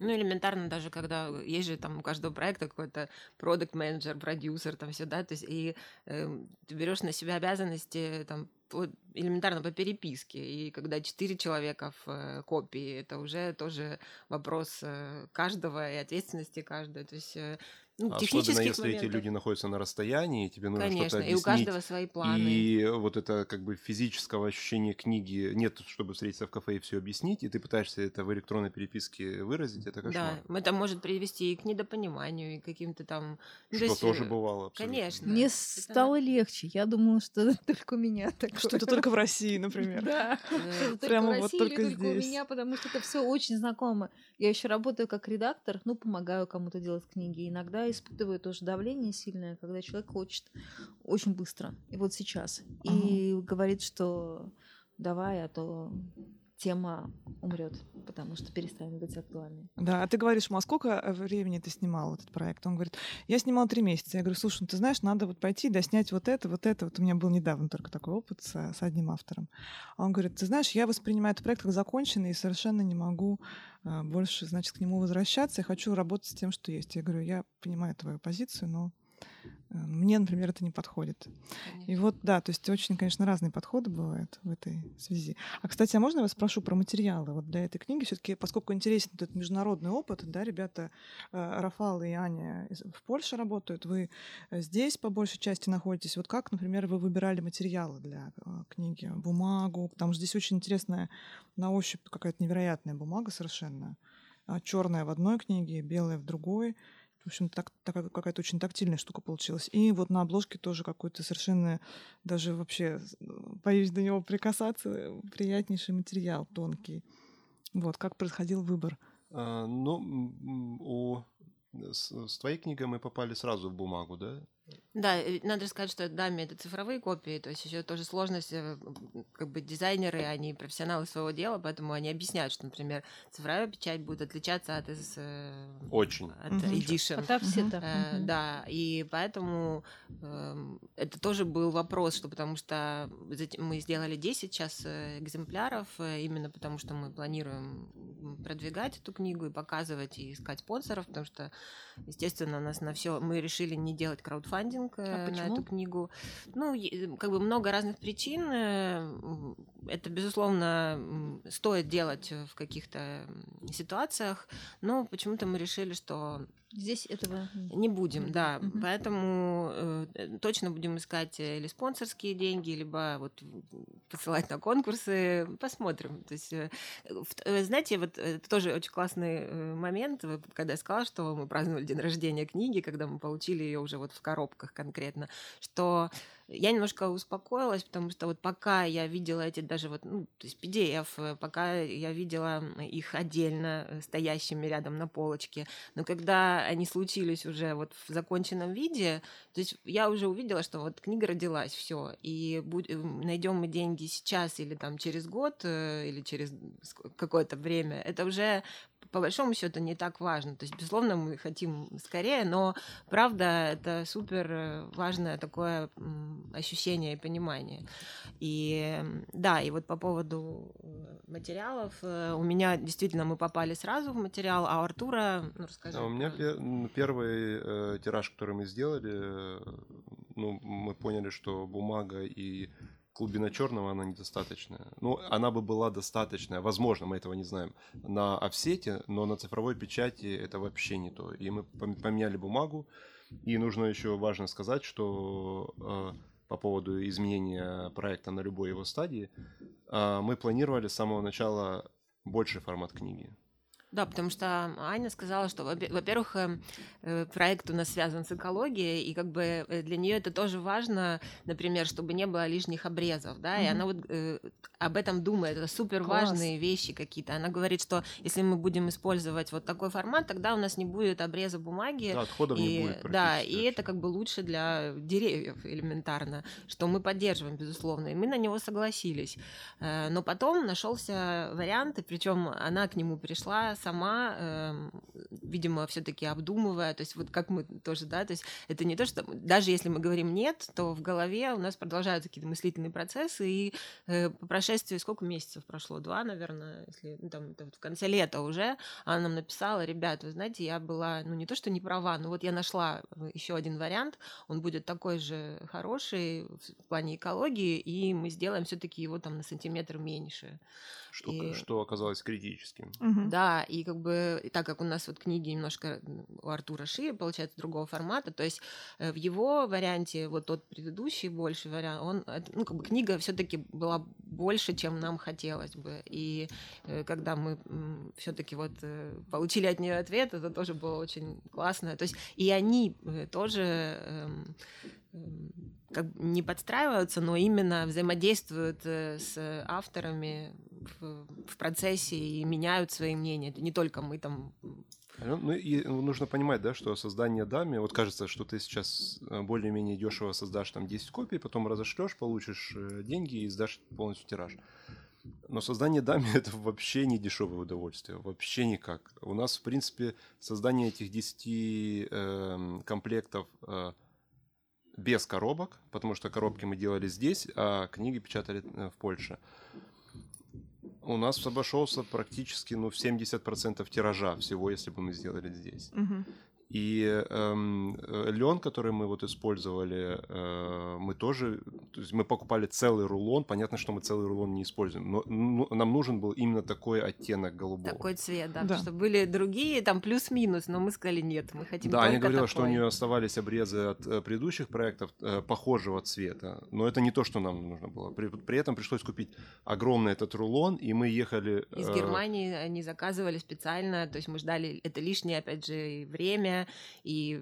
Ну, элементарно даже, когда есть же там у каждого проекта какой-то продукт менеджер продюсер, там все, да, то есть и эм, ты берешь на себя обязанности там по- элементарно по переписке, и когда четыре человека в э, копии, это уже тоже вопрос э, каждого и ответственности каждого, то есть э, ну, Особенно технических если эти моментов. люди находятся на расстоянии, и тебе нужно Конечно, что-то и у объяснить. каждого свои планы. И вот это как бы физического ощущения книги нет, чтобы встретиться в кафе и все объяснить, и ты пытаешься это в электронной переписке выразить, это кошмар. Да, это может привести и к недопониманию, и к каким-то там... ну, то Что есть, тоже э, бывало. абсолютно. конечно. Мне Это- стало легче. Я думала, что это только у меня такое. Что это только в России, например. Да. Э, Что Прямо в вот только только у здесь. меня, потому что это все очень знакомо. Я еще работаю как редактор, ну, помогаю кому-то делать книги. Иногда испытываю тоже давление сильное, когда человек хочет очень быстро. И вот сейчас. И говорит, что давай, а то тема умрет, потому что перестанет быть актуальной. Да, а ты говоришь, а сколько э, времени ты снимал этот проект? Он говорит, я снимал три месяца. Я говорю, слушай, ну ты знаешь, надо вот пойти, доснять вот это, вот это. Вот у меня был недавно только такой опыт с, с одним автором. А он говорит, ты знаешь, я воспринимаю этот проект как законченный и совершенно не могу э, больше, значит, к нему возвращаться. Я хочу работать с тем, что есть. Я говорю, я понимаю твою позицию, но э, мне, например, это не подходит. конечно. И вот, да, то есть очень, конечно, разные подходы бывают в этой связи. А, кстати, а можно я вас спрошу про материалы вот для этой книги? все таки поскольку интересен этот международный опыт, да, ребята, э, Рафал и Аня в Польше работают, вы э, здесь по большей части находитесь. Вот как, например, вы выбирали материалы для э, книги? Бумагу? Потому что здесь очень интересная на ощупь какая-то невероятная бумага совершенно. Черная в одной книге, белая в другой. В общем, так, такая какая-то очень тактильная штука получилась. И вот на обложке тоже какой-то совершенно, даже вообще, с- боюсь до него прикасаться, э, приятнейший материал, тонкий. Вот, как происходил выбор. А, ну, у... С, с твоей книгой мы попали сразу в бумагу, да? Да, э, надо сказать, что даме это цифровые копии, то есть еще тоже сложность, э, как бы дизайнеры, они профессионалы своего дела, поэтому они объясняют, что, например, цифровая печать будет отличаться от, из, э, Очень. от Мгм. edition. А так все так. Э, Мгм. Да, и поэтому эм, это тоже был вопрос, что потому что мы сделали 10 сейчас э, экземпляров, э, именно потому что мы планируем продвигать эту книгу и показывать, и искать спонсоров, потому что, естественно, у нас на все мы решили не делать краудфандинг э, А на почему? эту книгу. Ну, как бы много разных причин. э, Это, безусловно, стоит делать в каких-то ситуациях, но почему-то мы решили, что Здесь этого не будем, да. мгм. Поэтому э, э, точно будем искать э, или спонсорские деньги, либо вот посылать на конкурсы. Посмотрим. То есть, э, в- э, знаете, вот это тоже очень классный момент, когда я сказала, что мы праздновали день рождения книги, когда мы получили ее уже вот в коробках конкретно, что я немножко успокоилась, потому что вот пока я видела эти даже вот, ну, то есть PDF, э, пока я видела их отдельно э, стоящими рядом на полочке, но когда они случились уже вот в законченном виде, то есть я уже увидела, что вот книга родилась, все, и будь, э, найдем мы деньги сейчас или там через год или через какое-то время, это уже по большому счету не так важно. То есть, безусловно, мы хотим скорее, но правда это супер э, важное такое ощущение и понимание. И да, и вот по поводу э, материалов, э, у меня действительно мы попали сразу в материал, а у Артура, ну расскажи. Да, у меня первый э, тираж, который мы сделали, ну, мы поняли, что бумага и глубина черного, она недостаточная. Ну, она бы была достаточная, возможно, мы этого не знаем, на офсете, но на цифровой печати это вообще не то. И мы поменяли бумагу, и нужно еще важно сказать, что э, по поводу изменения проекта на любой его стадии, э, мы планировали с самого начала больший формат книги. Да, потому что Аня сказала, что, во-первых, эм, э, проект у нас связан с экологией, и как бы э, для нее это тоже важно, например, чтобы не было лишних обрезов, да, mm-hmm. и она вот э, об этом думает, это супер важные вещи какие-то. Она говорит, что если мы будем использовать вот такой формат, тогда у нас не будет обреза бумаги. Да, отходов и, не будет. Да, и это как бы лучше для деревьев элементарно, что мы поддерживаем, безусловно, и мы на него согласились. Но потом нашелся вариант, и причем она к нему пришла сама, э, видимо, все-таки обдумывая, то есть вот как мы тоже, да, то есть это не то, что даже если мы говорим нет, то в голове у нас продолжаются какие-то мыслительные процессы, и э, по прошествии сколько месяцев прошло? Два, наверное, если ну, там это вот в конце лета уже, она нам написала, ребят, вы знаете, я была, ну не то, что не права, но вот я нашла еще один вариант, он будет такой же хороший в плане экологии, и мы сделаем все-таки его там на сантиметр меньше. Что, и... что оказалось критическим. Угу. Да, и как бы, и так как у нас вот книги немножко у Артура шире, получается, другого формата, то есть э, в его варианте, вот тот предыдущий больше вариант, он, ну, как бы книга все-таки была больше, чем нам хотелось бы. И э, когда мы все-таки вот э, получили от нее ответ, это тоже было очень классно. То есть и они тоже эм, как не подстраиваются, но именно взаимодействуют э, с авторами в, в процессе и меняют свои мнения. Это не только мы там ну, ну и нужно понимать, да, что создание дами, вот кажется, что ты сейчас э, более-менее дешево создашь там 10 копий, потом разошлешь, получишь э, деньги и сдашь полностью тираж. Но создание дами это вообще не дешевое удовольствие, вообще никак. У нас, в принципе, создание этих 10 э, комплектов э, без коробок, потому что коробки мы делали здесь, а книги печатали э, в Польше. У нас обошелся практически ну, в 70% тиража всего, если бы мы сделали здесь. Угу. И эм, э, лен, который мы вот использовали, э, мы тоже, то есть мы покупали целый рулон. Понятно, что мы целый рулон не используем, но ну, нам нужен был именно такой оттенок голубого. Такой цвет, да, да. что были другие, там плюс-минус, но мы сказали нет, мы хотим. Да, они говорили, такой. что у нее оставались обрезы от э, предыдущих проектов э, похожего цвета, но это не то, что нам нужно было. При, при этом пришлось купить огромный этот рулон, и мы ехали. Из э... Германии они заказывали специально, то есть мы ждали это лишнее, опять же, время и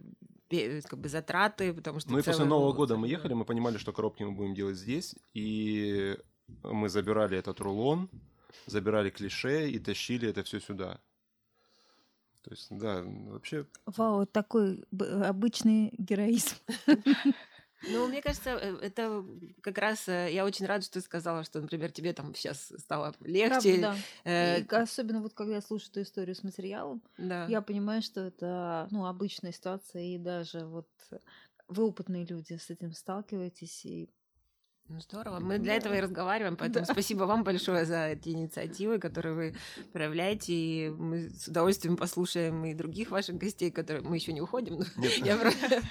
как бы затраты, потому что... Ну и после Нового года мы ехали, мы понимали, что коробки мы будем делать здесь, и мы забирали этот рулон, забирали клише и тащили это все сюда. То есть, да, вообще... Вау, такой обычный героизм. Ну, мне кажется, э, это как раз э, я очень рада, что ты сказала, что, например, тебе там сейчас стало легче. Правда, да. Э, и особенно вот когда я слушаю эту историю с материалом, да. я понимаю, что это ну, обычная ситуация, и даже вот вы опытные люди с этим сталкиваетесь, и ну, здорово. Мы для этого и разговариваем, поэтому да. спасибо вам большое за эти инициативы, которые вы проявляете. И мы с удовольствием послушаем и других ваших гостей, которые мы еще не уходим. Нет, Я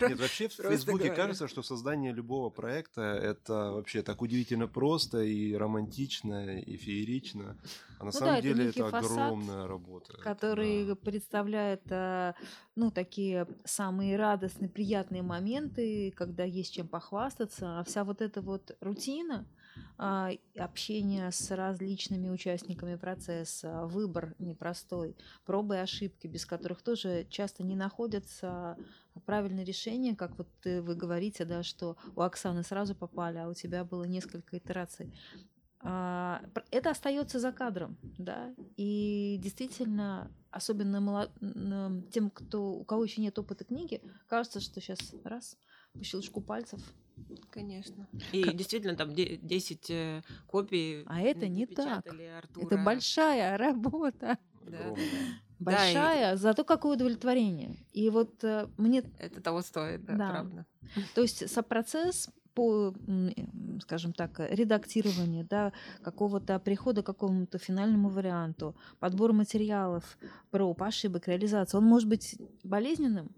Нет вообще в Фейсбуке кажется, что создание любого проекта это вообще так удивительно просто и романтично, и феерично. А на ну, самом да, деле это, это огромная работа. Который да. представляет э, ну, такие самые радостные, приятные моменты, когда есть чем похвастаться, а вся вот эта вот рутина, а, общение с различными участниками процесса, выбор непростой, пробы и ошибки, без которых тоже часто не находятся правильные решения, как вот вы говорите, да, что у Оксаны сразу попали, а у тебя было несколько итераций. А, это остается за кадром, да, и действительно, особенно тем, кто, у кого еще нет опыта книги, кажется, что сейчас раз, по щелчку пальцев. Конечно. И как... действительно, там 10 э, копий. А это не так. Артура. Это большая работа. Да. Большая, да, и... зато какое удовлетворение. И вот э, мне... Это того стоит, да, да. правда. То есть сопроцесс по, скажем так, редактированию, да, какого-то прихода к какому-то финальному варианту, подбор материалов, проб, ошибок, реализации, он может быть болезненным,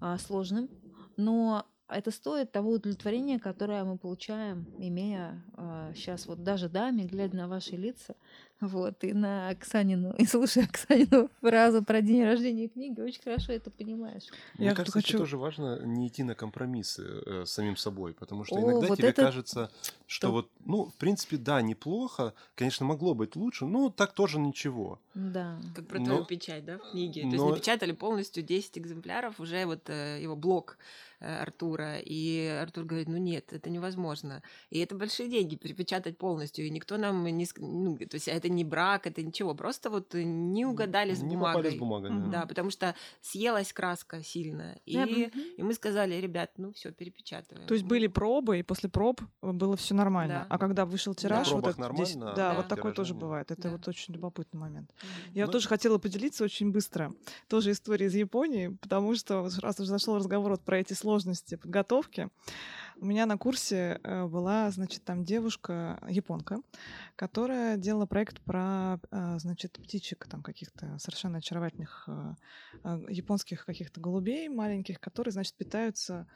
а, сложным, но это стоит того удовлетворения, которое мы получаем, имея э, сейчас вот даже даме, глядя на ваши лица, вот, и на Оксанину, и слушая Оксанину фразу про день рождения книги, очень хорошо это понимаешь. Мне Я кажется, хочу... тоже важно не идти на компромиссы э, с самим собой, потому что О, иногда вот тебе это... кажется, что То... вот, ну, в принципе, да, неплохо, конечно, могло быть лучше, но так тоже ничего. Да. Как про но... твою печать, да, в книге. Но... То есть напечатали полностью 10 экземпляров, уже вот э, его блок Артура, и Артур говорит, ну нет, это невозможно. И это большие деньги, перепечатать полностью, и никто нам не... Ну, то есть это не брак, это ничего, просто вот не угадали с не бумагой. с бумагой. Да. да, потому что съелась краска сильно. И, да. и мы сказали, ребят, ну все, перепечатываем. То есть были пробы, и после проб было все нормально. Да. А когда вышел тираж, да. вот это, здесь, да, да, вот такое тоже бывает. Это да. вот очень любопытный момент. Mm-hmm. Я ну, тоже хотела поделиться очень быстро. Тоже история из Японии, потому что раз уже зашел разговор вот про эти сложности подготовки, у меня на курсе э, была, значит, там девушка, японка, которая делала проект про, э, значит, птичек там каких-то совершенно очаровательных э, японских каких-то голубей маленьких, которые, значит, питаются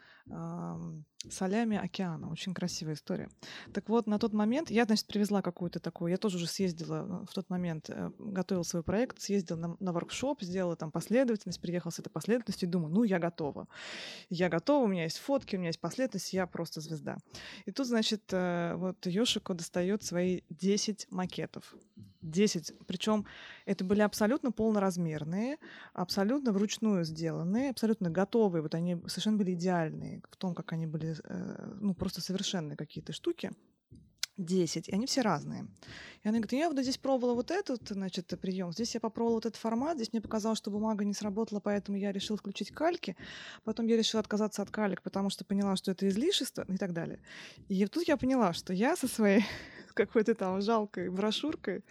солями океана. Очень красивая история. Так вот, на тот момент я, значит, привезла какую-то такую, я тоже уже съездила в тот момент, готовила свой проект, съездила на, на воркшоп, сделала там последовательность, приехала с этой последовательностью и думаю, ну, я готова. Я готова, у меня есть фотки, у меня есть последовательность, я просто звезда. И тут, значит, э, вот Йошико достает свои 10 макетов. 10. Причем это были абсолютно полноразмерные, абсолютно вручную сделанные, абсолютно готовые. Вот они совершенно были идеальные в том, как они были, э, ну, просто совершенные какие-то штуки. 10, и они все разные. И она говорит, я вот здесь пробовала вот этот, значит, прием, здесь я попробовала вот этот формат, здесь мне показалось, что бумага не сработала, поэтому я решила включить кальки, потом я решила отказаться от калик, потому что поняла, что это излишество и так далее. И тут я поняла, что я со своей какой-то там жалкой брошюркой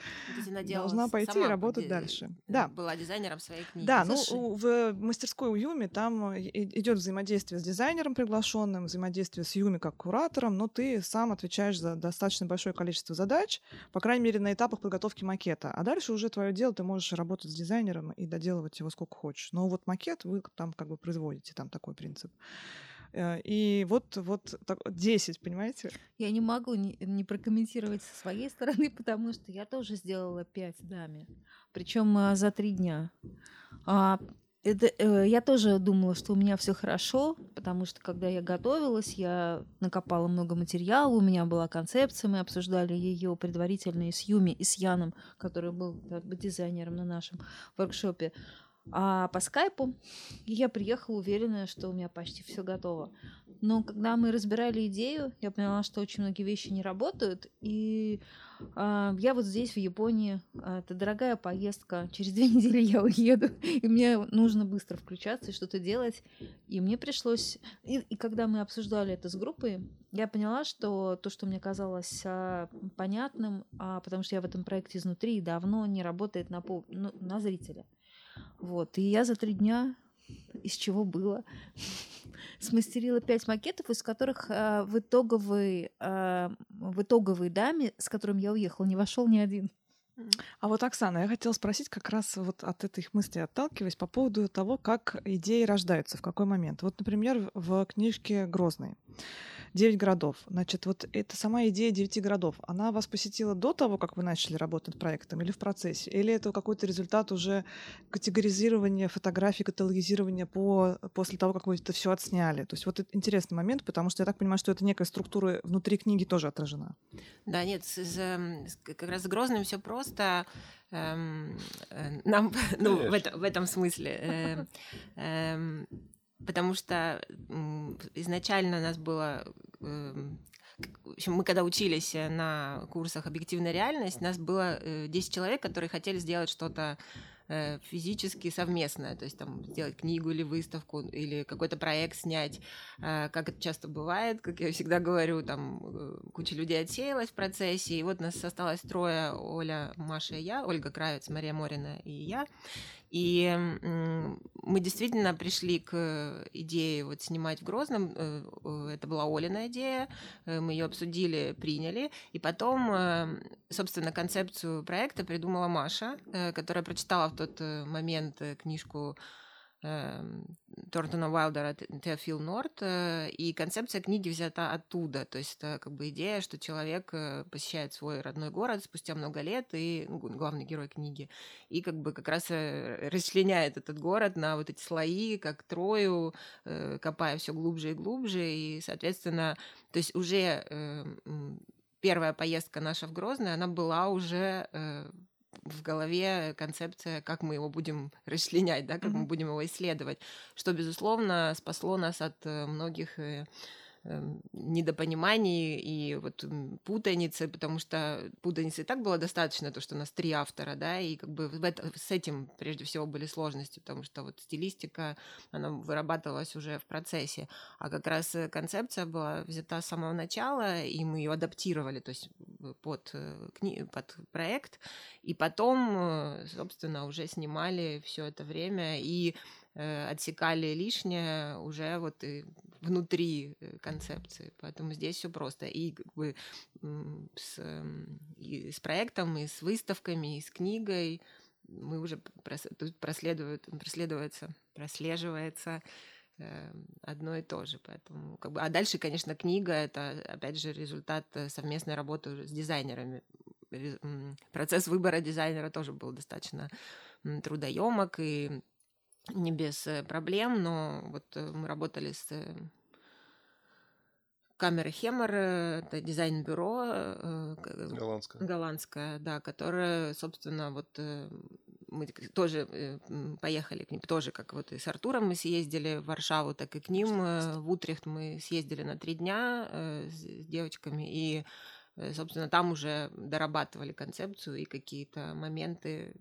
должна пойти и работать дальше. Да. Была дизайнером своей книги. Да, ну в мастерской у Юми там идет взаимодействие с дизайнером приглашенным, взаимодействие с Юми как куратором, но ты сам отвечаешь за достаточно большое количество задач, по крайней мере, на этапах подготовки макета. А дальше уже твое дело, ты можешь работать с дизайнером и доделывать его сколько хочешь. Но вот макет вы там как бы производите, там такой принцип. Э, и вот, вот так, 10, понимаете? Я не могу не, не прокомментировать со своей стороны, потому что я тоже сделала 5 даме. Причем а, за три дня. А, это, э, я тоже думала, что у меня все хорошо, потому что когда я готовилась, я накопала много материала, у меня была концепция, мы обсуждали ее предварительно и с Юми, и с Яном, который был как бы дизайнером на нашем воркшопе а по скайпу. я приехала уверенная, что у меня почти все готово. Но когда мы разбирали идею, я поняла, что очень многие вещи не работают. И э, я вот здесь, в Японии, э, это дорогая поездка. Через две недели я уеду. И мне нужно быстро включаться и что-то делать. И мне пришлось... И, и когда мы обсуждали это с группой, я поняла, что то, что мне казалось а, понятным, а, потому что я в этом проекте изнутри давно не работает на, пол, ну, на зрителя. Вот. И я за три дня, из чего было, смастерила пять макетов, из которых э, в, итоговой, э, в итоговой даме, с которым я уехала, не вошел ни один. А вот, Оксана, я хотела спросить как раз вот от этих мыслей отталкиваясь по поводу того, как идеи рождаются, в какой момент. Вот, например, в книжке «Грозный» девять городов. Значит, вот эта сама идея девяти городов, она вас посетила до того, как вы начали работать над проектом или в процессе? Или это какой-то результат уже категоризирования фотографий, каталогизирования по, после того, как вы это все отсняли? То есть вот это интересный момент, потому что я так понимаю, что это некая структура внутри книги тоже отражена. Да, нет, с, с, как раз с Грозным все просто. Эм, э, нам, ну, в, это, в этом смысле. Э, э, потому что изначально у нас было эм, в общем, мы когда учились на курсах «Объективная реальность», нас было 10 э, человек, которые хотели сделать что-то Э, физически совместное, то есть там сделать книгу или выставку, или какой-то проект снять, э, как это часто бывает, как я всегда говорю, там э, куча людей отсеялась в процессе, и вот нас осталось трое, Оля, Маша и я, Ольга Кравец, Мария Морина и я, и мы действительно пришли к идее вот снимать в Грозном. Это была Олина идея. Мы ее обсудили, приняли. И потом, собственно, концепцию проекта придумала Маша, которая прочитала тот э, момент э, книжку эм, Тортона Уайлдера Теофил Норт, э, и концепция книги взята оттуда. То есть это как бы идея, что человек посещает свой родной город спустя много лет, и ну, главный герой книги, и как бы как раз расчленяет этот город на вот эти слои, как трою, копая все глубже и глубже, и, соответственно, то есть уже первая поездка наша в Грозный, она была уже в голове концепция, как мы его будем расчленять, да, как mm-hmm. мы будем его исследовать, что, безусловно, спасло нас от э, многих э, недопониманий и вот путаницы, потому что путаницы и так было достаточно, то, что у нас три автора, да, и как бы с этим прежде всего были сложности, потому что вот стилистика, она вырабатывалась уже в процессе, а как раз э, концепция была взята с самого начала, и мы ее адаптировали, то есть под, э, кни... под проект, и потом, э, собственно, уже снимали все это время, и отсекали лишнее уже вот внутри э, концепции. Поэтому здесь все просто. И как бы с, и с проектом, и с выставками, и с книгой мы уже тут проследует, проследуется, прослеживается э, одно и то же. Поэтому, как бы, а дальше, конечно, книга это опять же результат э, совместной работы с дизайнерами. Процесс выбора дизайнера тоже был достаточно трудоемок и не без э, проблем, но вот э, мы работали с э, камерой Хемер, это дизайн-бюро голландское. голландское, да, которое, собственно, вот мы тоже поехали к ним, тоже как вот и с Артуром мы съездили в Варшаву, так и к ним в Утрехт мы съездили на три дня с девочками, и, собственно, там уже дорабатывали концепцию и какие-то моменты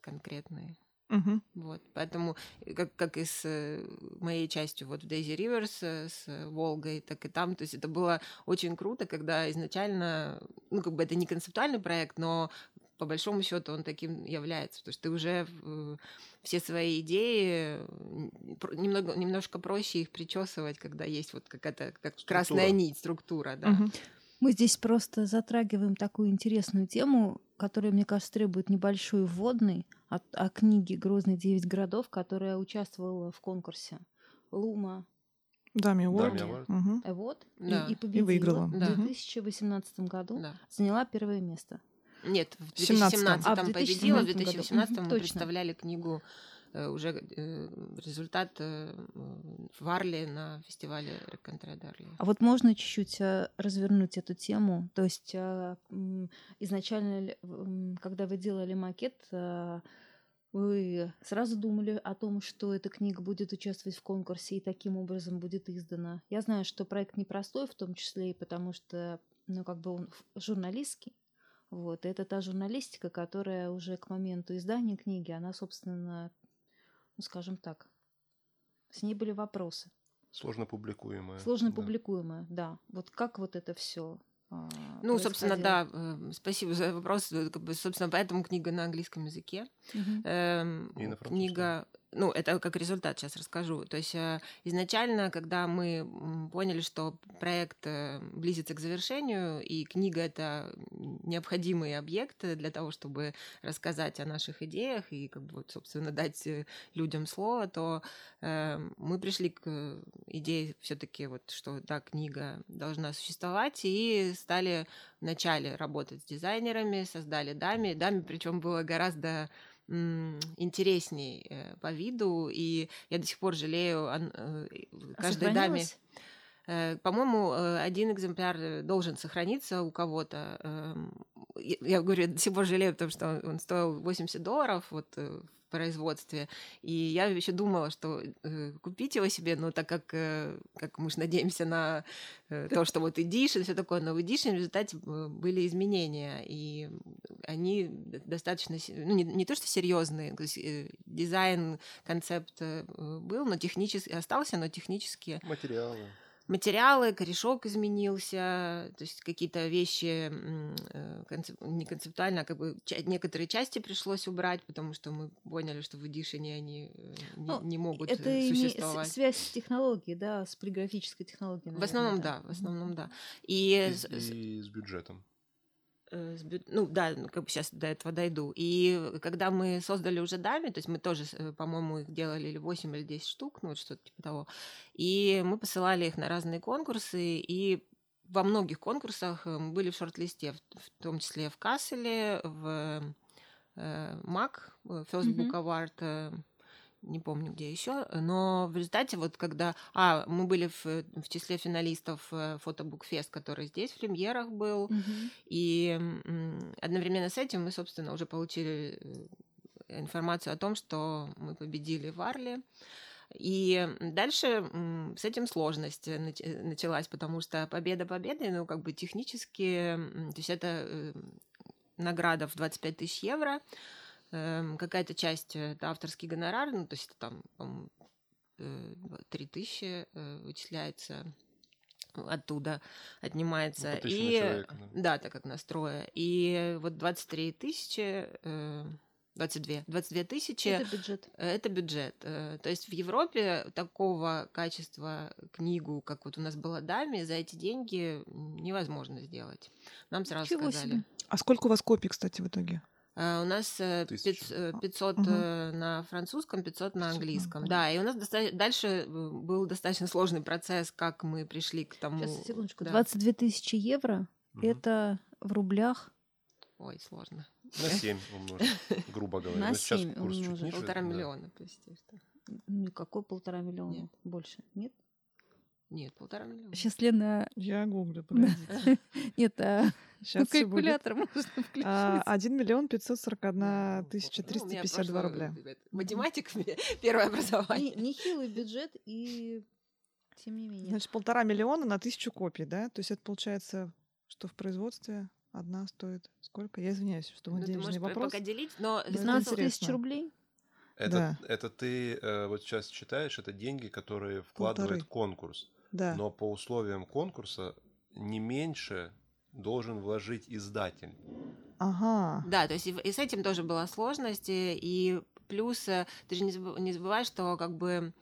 конкретные. Угу. Вот, поэтому, э, как, как и с э, моей частью вот в Daisy Rivers э, с Волгой, так и там, то есть это было очень круто, когда изначально, ну, как бы это не концептуальный проект, но по большому счету он таким является, потому что ты уже все свои идеи немного, немножко проще их причесывать, когда есть вот какая-то как красная нить, структура, да. Угу. Мы здесь просто затрагиваем такую интересную тему, которая, мне кажется, требует небольшой вводной о, о книге «Грозный девять городов», которая участвовала в конкурсе Лума Дами Award. Угу. Вот, да. и, и победила и выиграла. в 2018 году, да. заняла первое место. Нет, в 2017 а, победила, в 2018 мы представляли книгу уже э, результат э, в Арле на фестивале Реконтре Дарли. А вот можно чуть-чуть развернуть эту тему? То есть изначально, когда вы делали макет, вы сразу думали о том, что эта книга будет участвовать в конкурсе и таким образом будет издана. Я знаю, что проект непростой, в том числе и потому, что ну, как бы он журналистский. Вот. Это та журналистика, которая уже к моменту издания книги, она, собственно, ну, скажем так, с ней были вопросы. Сложно публикуемая. Сложно да. публикуемая, да. Вот как вот это все а, ну, собственно, да, э, спасибо за вопрос. Э, как бы, собственно, поэтому книга на английском языке. Угу. Эм, И на книга ну, это как результат, сейчас расскажу. То есть э, изначально, когда мы поняли, что проект э, близится к завершению, и книга — это необходимый объект для того, чтобы рассказать о наших идеях и, как бы, собственно, дать э, людям слово, то мы пришли к идее все таки вот, что, да, книга должна существовать, и стали вначале работать с дизайнерами, создали Дами. Дами, причем было гораздо интересней э, по виду, и я до сих пор жалею э, А каждой даме. Э, По-моему, один экземпляр должен сохраниться у кого-то. Эм, Я говорю, я до сих пор жалею, потому что он стоил 80 долларов вот, производстве. И я еще думала, что э, купить его себе, но так как, э, как мы же надеемся на э, то, что вот Edition, все такое, но в Edition в результате э, были изменения, и они достаточно, ну, не, не то, что серьезные, то есть, э, дизайн, концепт э, был, но технически остался, но технически Материалы. Материалы, корешок изменился, то есть какие-то вещи э, концеп- не концептуально, а как бы ча- некоторые части пришлось убрать, потому что мы поняли, что в Эдишине они э, не, Ну, не могут Это э, существовать. связь с технологией, да, с полиграфической технологией. В основном, наверное, да, в основном, да. И, И, с- и с бюджетом. Э, ну да, ну, как бы сейчас до этого дойду. И когда мы создали уже Дами, то есть мы тоже, э, по-моему, их делали или 8 или 10 штук, ну вот что-то типа того, и мы посылали их на разные конкурсы, и во многих конкурсах э, мы были в шорт-листе, в, том числе в Касселе, в МАК, First. Book Award, не помню где еще, но в результате вот когда, а, мы были в, в числе финалистов э, Фотобукфест, который здесь в премьерах был, Мгм. и одновременно с этим мы, собственно, уже получили э, информацию о том, что мы победили в Арле. И дальше с этим сложность э, нач- э, началась, потому что победа победой, ну, как бы технически, то есть это э, награда в 25 тысяч евро, эм, какая-то часть э, это авторский гонорар, ну, то есть это там, по-моему, 3 тысячи э, вычисляется оттуда, отнимается. Ну, и, человека, да. да, так как настроя. И вот 23 тысячи, э, 22, 22 тысячи Это бюджет. это бюджет. Э, То есть в Европе такого качества книгу, как вот у нас была Дами, за эти деньги невозможно сделать. Нам сразу Ничего сказали. себе. А сколько у вас копий, кстати, в итоге? А, У нас э, Тысяча. пяц- э, 500 Мгм. э, на французском, 500 на 500 английском. Да, и у нас доста- дальше э, был достаточно сложный процесс, как мы пришли к тому. Сейчас, секундочку. да. 22 тысячи евро Мгм. это в рублях Ой, сложно. На 7 умножить, грубо говоря. На Но сейчас 7 курс чуть умножить. ниже, Полтора миллиона, почти что. никакой полтора миллиона. Нет. Больше. Нет? Нет, полтора миллиона. Сейчас Лена... Я гуглю, подождите. Нет, а Сейчас все будет. калькулятор можно включить. А, 1 миллион 541 Ну, тысяча ну, меня 352 прошлое, рубля. э, Математик, первое образование. Не- Нехилый бюджет и тем не менее. Значит, полтора миллиона на тысячу копий, да? То есть это получается, что в производстве одна стоит сколько? Я извиняюсь, что Ну, мой ты денежный можешь вопрос. пока делить, но это 15 тысяч рублей? Это, Да. это ты э, вот сейчас читаешь, это деньги, которые вкладывает Полторы. конкурс. Да. Но по условиям конкурса не меньше должен вложить издатель. Ага. Да, то есть и, и с этим тоже была сложность, и, и плюс э, ты же не, забы- не забывай, что как бы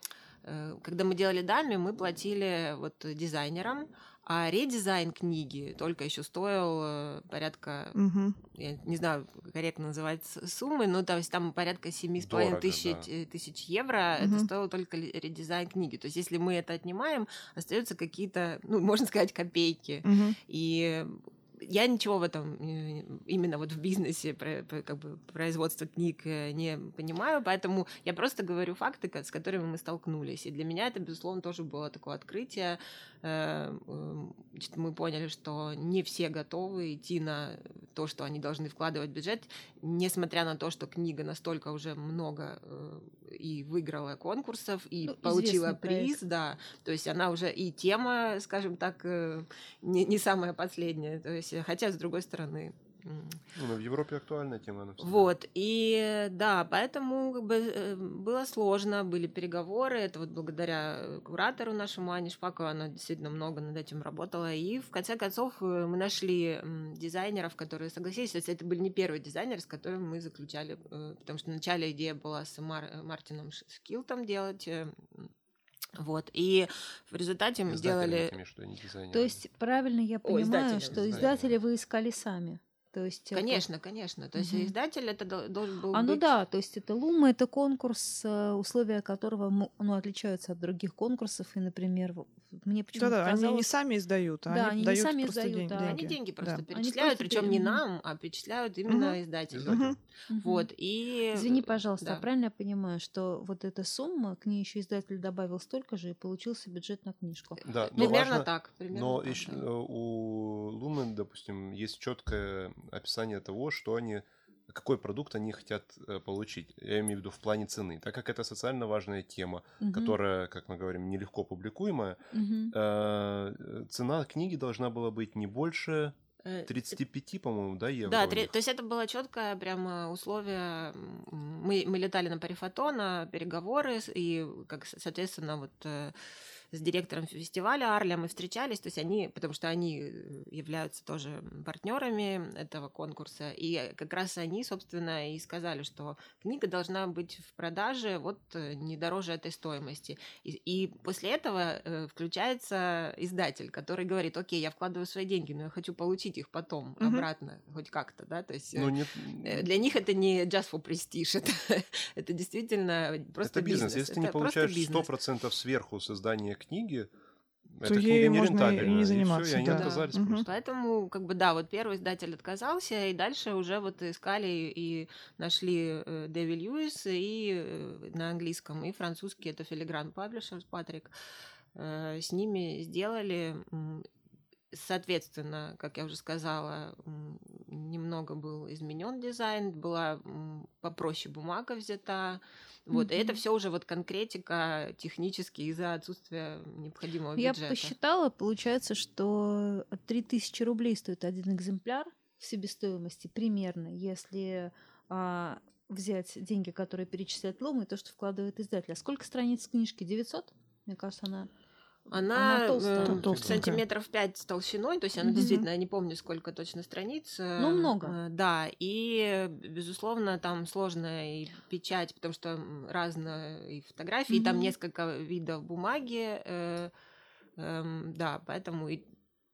э, когда мы делали дами, мы платили вот дизайнерам, а редизайн книги только еще стоил э, порядка, Мгм. я не знаю, как корректно называть суммы, но то есть там порядка 7,5 Дорого, тысяч, да. э, тысяч евро, это Мгм. стоило только редизайн книги. То есть если мы это отнимаем, остаются какие-то, ну, можно сказать, копейки. Мгм. И я ничего в этом э, именно вот в бизнесе как бы производства книг э, не понимаю, поэтому я просто говорю факты, с которыми мы столкнулись. И для меня это, безусловно, тоже было такое открытие. Э, э, значит, Мы поняли, что не все готовы идти на то, что они должны вкладывать в бюджет, несмотря на то, что книга настолько уже много и выиграла конкурсов, и Ну, получила известный проект. приз, да. То есть она уже и тема, скажем так, не, не самая последняя. То есть, э, хотя, с другой стороны, Ну, в Европе актуальная тема. Она всегда. Вот, и да, поэтому как бы э, было сложно, были переговоры, это вот благодаря куратору нашему Ане Шпаковой, она действительно много над этим работала, и в конце концов э, мы нашли дизайнеров, которые согласились, то есть это были не первые дизайнеры, с которыми мы заключали, э, потому что вначале идея была с Мар- Мартином Скилтом делать вот. И в результате мы сделали... То есть правильно я понимаю, О, что издатели вы искали сами? То есть конечно, это... конечно. То есть угу. издатель это должен был А быть... ну да, то есть это Лума, это конкурс, э, условия которого ну, отличаются от других конкурсов. И, например, мне почему-то да, да, казалось... они не сами издают, а да, они, они дают не сами просто издают, деньги. да. Они деньги просто да. перечисляют, причем не нам, а перечисляют именно угу. издателю. Угу. Вот, и... Извини, пожалуйста, да. а правильно я понимаю, что вот эта сумма, к ней еще издатель добавил столько же, и получился бюджет на книжку? Да, но примерно важно, так. Примерно но так, еще, да. у Lumen, допустим, есть четкое описание того, что они какой продукт они хотят э, получить. Я имею в виду в плане цены. Так как это социально важная тема, Мгм. которая, как мы говорим, нелегко публикуемая, э, цена книги должна была быть не больше Э, 35, по-моему, да, евро? Да, у три- них? то есть это было четкое прямо условие. Мы, мы летали на Парифатон, на переговоры, и, как, соответственно, вот с директором фестиваля Арля мы встречались, то есть они, потому что они э, являются тоже партнерами этого конкурса, и как раз они, собственно, и сказали, что книга должна быть в продаже вот э, не дороже этой стоимости. И, и после этого э, включается издатель, который говорит, окей, я вкладываю свои деньги, но я хочу получить их потом Мгм. обратно, хоть как-то, да, то есть... э, Ну, нет, Э, Для них это не just for prestige, это, это действительно просто это бизнес. Если ты не это просто получаешь бизнес. 100% сверху с издания книги, То эта ей книга не можно и не рентабельна. заниматься, и, всё, и они да. отказались Мгм. просто. Поэтому, как бы, да, вот первый издатель отказался, и дальше уже вот искали и нашли э, Дэви Льюис, и э, на английском, и французский, это Филигран Publishers, Патрик. Э, С ними сделали, соответственно, как я уже сказала, немного был изменен дизайн, была попроще бумага взята, вот, и это все уже вот конкретика технически из-за отсутствия необходимого Я бюджета. посчитала, получается, что 3000 рублей стоит один экземпляр в себестоимости примерно, если а, взять деньги, которые перечисляет Лома, и то, что вкладывает издатель. А сколько страниц книжки? 900? Мне кажется, она... Она, Она толстая. э, сантиметров 5 толщиной, то есть она Мгм. действительно, я не помню, сколько точно страниц. э, Ну, много. э, Да, и, безусловно, там сложная и печать, потому что разные и фотографии, и там несколько видов бумаги. э, эм, Да, поэтому и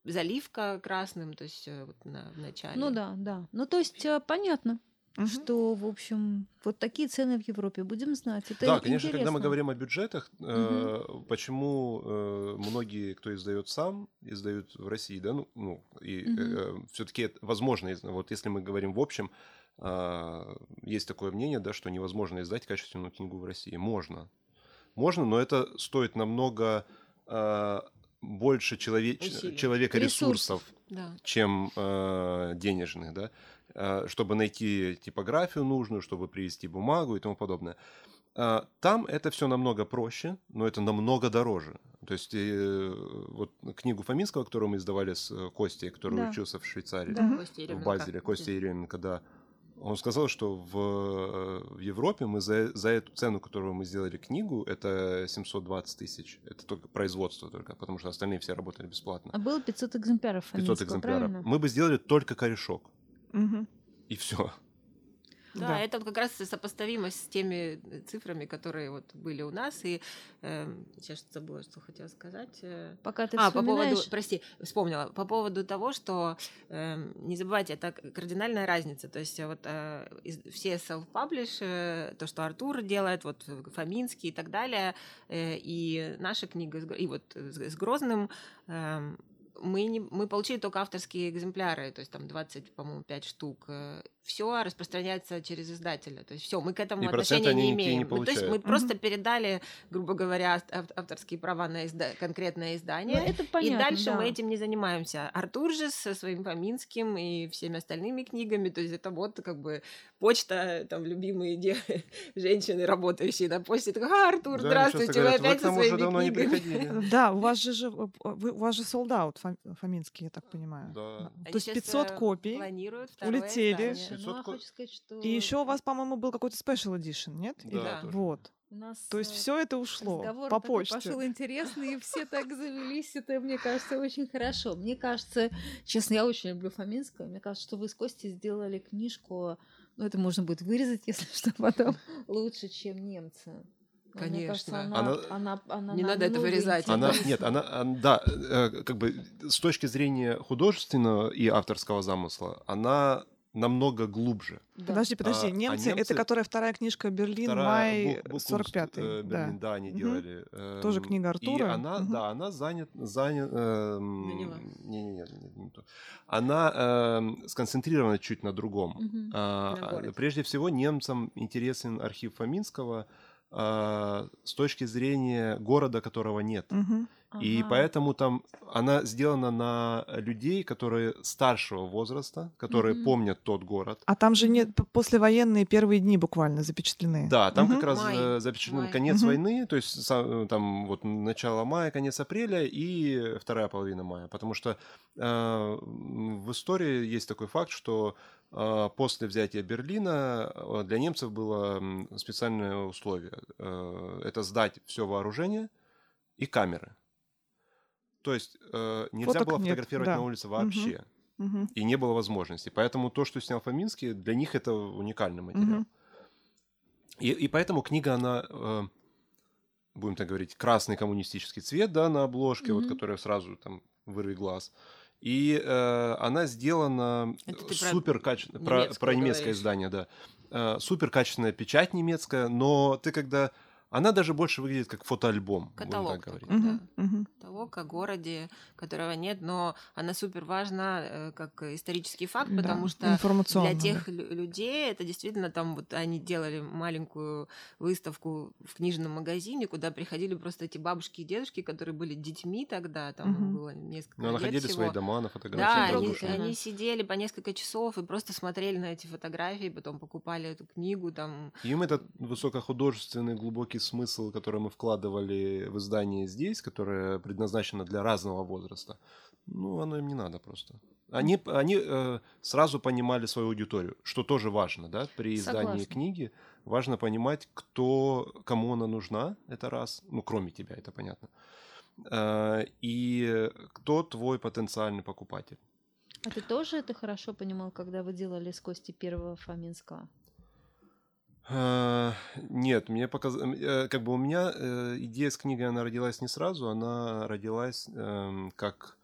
заливка красным, то есть вот на, в начале. Ну да, да. Ну, то есть понятно, Мгм. что, в общем, вот такие цены в Европе. Будем знать. Это Да, конечно, когда мы говорим о бюджетах, э, почему э, многие, кто издает сам, издают в России, да, ну, ну и Мгм. все-таки возможно, вот если мы говорим в общем, а, есть такое мнение, да, что невозможно издать качественную книгу в России. Можно, можно, но это стоит намного а, больше челове- Усилий. человека ресурсов, Да. чем э, денежных, да, э, чтобы найти типографию нужную, чтобы привести бумагу и тому подобное. А, Там это все намного проще, но это намного дороже. То есть э, вот книгу Фоминского, которую мы издавали с э, Костей, который Да. учился в Швейцарии, Да. В. Базеле, Костя Еременко, да, он сказал, что в, э, в Европе мы за, за эту цену, которую мы сделали книгу, это 720 тысяч. Это только производство только, потому что остальные все работали бесплатно. А было 500 экземпляров 500 Фоминского, экземпляров. правильно? Мы бы сделали только корешок. Мгм. И все. Да, Да. это вот как раз сопоставимость с теми э, цифрами, которые вот были у нас. И эм, сейчас забыла, что хотела сказать. э. Пока ты а, по поводу, вспоминаешь... прости, вспомнила, по поводу того, что эм, не забывайте, это кардинальная разница. То есть э, вот э, из- все self-publish, э, то, что Артур делает, вот э, Фоминский и так далее, э, и наша книга, и вот с, с Грозным, эм, мы, не, мы получили только авторские экземпляры, то есть там 20, по-моему, 5 штук. Все распространяется через издателя. То есть все, мы к этому И отношения не никакие не имеем. Ну, то есть мы получают. просто передали, грубо говоря, ав- авторские права на изда- конкретное Ну, издание. это и понятно, дальше да. мы этим не занимаемся. Артур же со своим Фоминским и всеми остальными книгами, то есть это вот как бы почта, там, любимые де- женщины, работающие на почте. Так, а, Артур, Да, здравствуйте, вы опять со своими книгами. Да, у вас же, же э, вы- у вас же sold out фом- Фоминский, я так понимаю. То есть щас, 500 э, копий. улетели. Издание. Ну, 500 я ко- хочу сказать, что И еще у вас, по-моему, был какой-то special edition, нет? Да, Или- Да. Вот. у нас То есть э, все это ушло разговор по почте. пошел интересный, и все так завелись. Это, мне кажется, очень хорошо. Мне кажется, честно, я очень люблю Фоминского. Мне кажется, что вы с Костей сделали книжку, ну, это можно будет вырезать, если что, потом, лучше, чем немцы. Но Мне кажется, Конечно. она, Она- она, она Не надо это вырезать. Она, нет, она, он- да, э, как бы с точки зрения художественного и авторского замысла, она намного глубже. Да. Подожди, подожди, А- а немцы, это немцы- которая вторая книжка Берлин, Вторая май Бух- Бухкунст, 45-й. э, да. Берлин, да, они Мгм. делали. Тоже эм, книга И Артура. она, Мгм. да, она занят, занят, эм, Наняла. не-не-не, не то. Она эм, сконцентрирована чуть на другом. Мгм. А, На а. Прежде всего, немцам интересен архив Фоминского а, с точки зрения города, которого нет. И поэтому там она сделана на людей, которые старшего возраста, которые Мгм. помнят тот город. А там же нет послевоенные первые дни буквально запечатлены. Да, там Мгм. как раз Май. э, запечатлен Май. конец Мгм. войны, то есть там вот начало мая, конец апреля и вторая половина мая, потому что э, в истории есть такой факт, что э, после взятия Берлина э, для немцев было специальное условие: Э, это сдать все вооружение и камеры. То есть э, нельзя Фоток было нет, фотографировать да. на улице вообще. Мгм. И не было возможности. Поэтому то, что снял Фоминский, для них это уникальный материал. Мгм. И, и поэтому книга, она, э, будем так говорить, красный коммунистический цвет, да, на обложке, вот, Мгм. которая сразу там вырви глаз. И э, она сделана про супер качественно, про, немецкую про немецкое говоришь. издание, да. Э, супер качественная печать немецкая, но ты когда... Она даже больше выглядит как фотоальбом, Каталог так говорить. такой. Мгм. Мгм. Каталог о городе, которого нет, но она супер важна э, как исторический факт, Да, потому что для да. тех лю- людей это действительно там вот они делали маленькую выставку в книжном магазине, куда приходили просто эти бабушки и дедушки, которые были детьми тогда, там Мгм. было несколько Но лет находили всего. свои дома на Да, фотографии. они, они сидели по несколько часов и просто смотрели на эти фотографии, потом покупали эту книгу, там Им этот высокохудожественный глубокий смысл, который мы вкладывали в издание здесь, которое предназначено для разного возраста, ну, оно им не надо просто. Они, они э, сразу понимали свою аудиторию, что тоже важно, да, при издании Согласна. книги. Важно понимать, кто, кому она нужна, это раз, ну, кроме тебя, это понятно. Э, и кто твой потенциальный покупатель. А ты тоже это хорошо понимал, когда вы делали с Костей первого Фоминского? Э, Нет, мне показалось, как бы у меня э, идея с книгой, она родилась не сразу, она родилась эм, как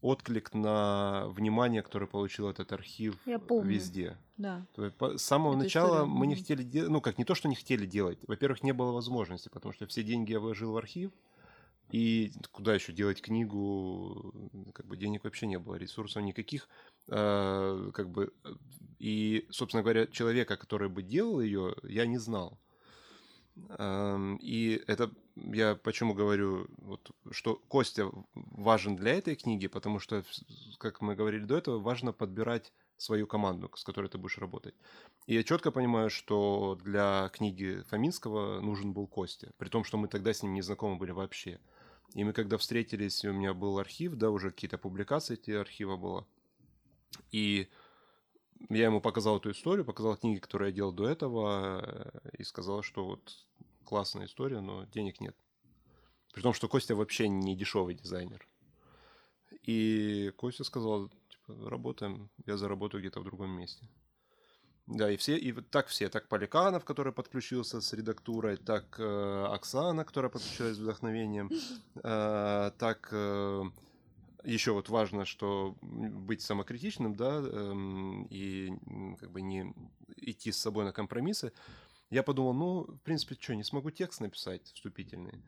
отклик на внимание, которое получил этот архив Я помню. везде. Да. С самого Эту начала историю, мы не хотели делать, ну как не то, что не хотели делать, во-первых, не было возможности, потому что все деньги я вложил в архив, и куда еще делать книгу, как бы денег вообще не было, ресурсов никаких, э, как бы, э, и, собственно говоря, человека, который бы делал ее, я не знал. И это я почему говорю, вот, что Костя важен для этой книги, потому что, как мы говорили до этого, важно подбирать свою команду, с которой ты будешь работать. И я четко понимаю, что для книги Фоминского нужен был Костя, при том, что мы тогда с ним не знакомы были вообще. И мы когда встретились, у меня был архив, да, уже какие-то публикации эти архива было. И я ему показал эту историю, показал книги, которые я делал до этого, э, и сказал, что вот классная история, но денег нет. При том, что Костя вообще не дешевый дизайнер. И Костя сказал, типа, работаем, я заработаю где-то в другом месте. Да, и все, и вот так все, так Поликанов, который подключился с редактурой, так э, Оксана, которая подключилась с вдохновением, э, так э, еще вот важно, что быть самокритичным, да, эм, и как бы не идти с собой на компромиссы. Я подумал, ну, в принципе, что, не смогу текст написать вступительный.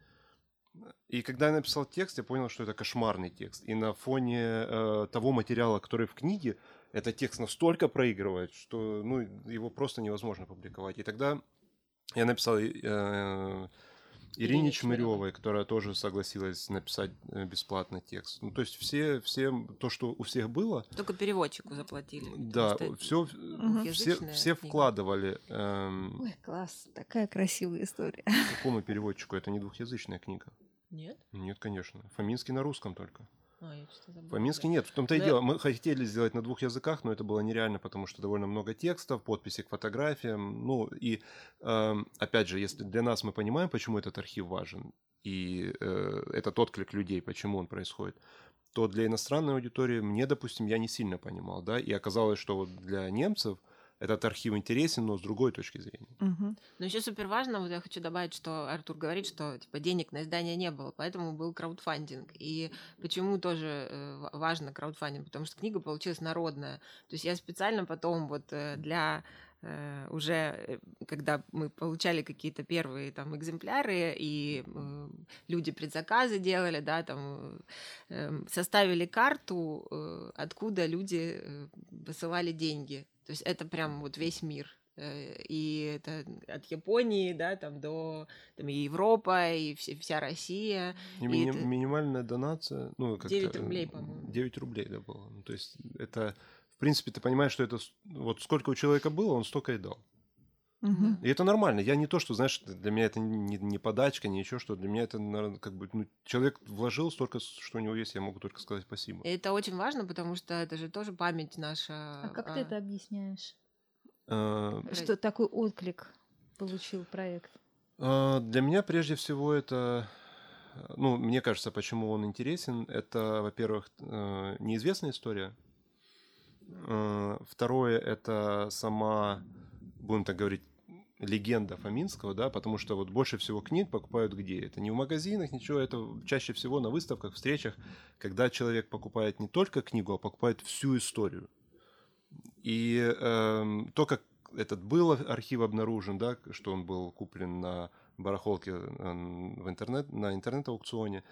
И когда я написал текст, я понял, что это кошмарный текст. И на фоне э, того материала, который в книге, этот текст настолько проигрывает, что ну, его просто невозможно публиковать. И тогда я написал э, Ирине Чмыревой, которая тоже согласилась написать э, бесплатный текст. Ну, то есть все, все то, что у всех было... Только переводчику заплатили. Да, все, угу. все, все вкладывали... Эм... Ой, класс, такая красивая история. Какому переводчику? Это не двухязычная книга. Нет? Нет, конечно. Фоминский на русском только. А, я забыла, По-мински нет. В том-то и дело. Мы хотели сделать на двух языках, но это было нереально, потому что довольно много текстов, подписи к фотографиям. Ну и, э, опять же, если для нас мы понимаем, почему этот архив важен, и э, этот отклик людей, почему он происходит, то для иностранной аудитории мне, допустим, я не сильно понимал, да, и оказалось, что вот для немцев – этот архив интересен, но с другой точки зрения. Угу. Но еще супер важно, вот я хочу добавить, что Артур говорит, что типа денег на издание не было, поэтому был краудфандинг. И почему тоже э, важно краудфандинг? Потому что книга получилась народная. То есть я специально потом вот э, для уже э, когда мы получали какие-то первые там экземпляры и э, люди предзаказы делали, да, там э, составили карту, э, откуда люди э, высылали деньги. То есть это прям вот весь мир. Э, и это от Японии, да, там до там, и Европа, и все, вся Россия. И, и мини- это... минимальная донация, ну, как 9 рублей, по-моему. 9 рублей, да, было. Ну, то есть это, в принципе, ты понимаешь, что это вот сколько у человека было, он столько и дал. Угу. И это нормально. Я не то, что, знаешь, для меня это не, не подачка, не еще что. Для меня это, наверное, как бы, ну, человек вложил столько, что у него есть, я могу только сказать спасибо. И это очень важно, потому что это же тоже память наша. А как а... ты это объясняешь? А... Что такой отклик получил проект? А, для меня прежде всего это ну, мне кажется, почему он интересен, это, во-первых, э, неизвестная история. Э, второе, это сама будем так говорить, легенда Фоминского, да, потому что вот больше всего книг покупают где? Это не в магазинах, ничего, это чаще всего на выставках, встречах, когда человек покупает не только книгу, а покупает всю историю. И э, то, как этот был архив обнаружен, да, что он был куплен на барахолке в интернет, на интернет-аукционе.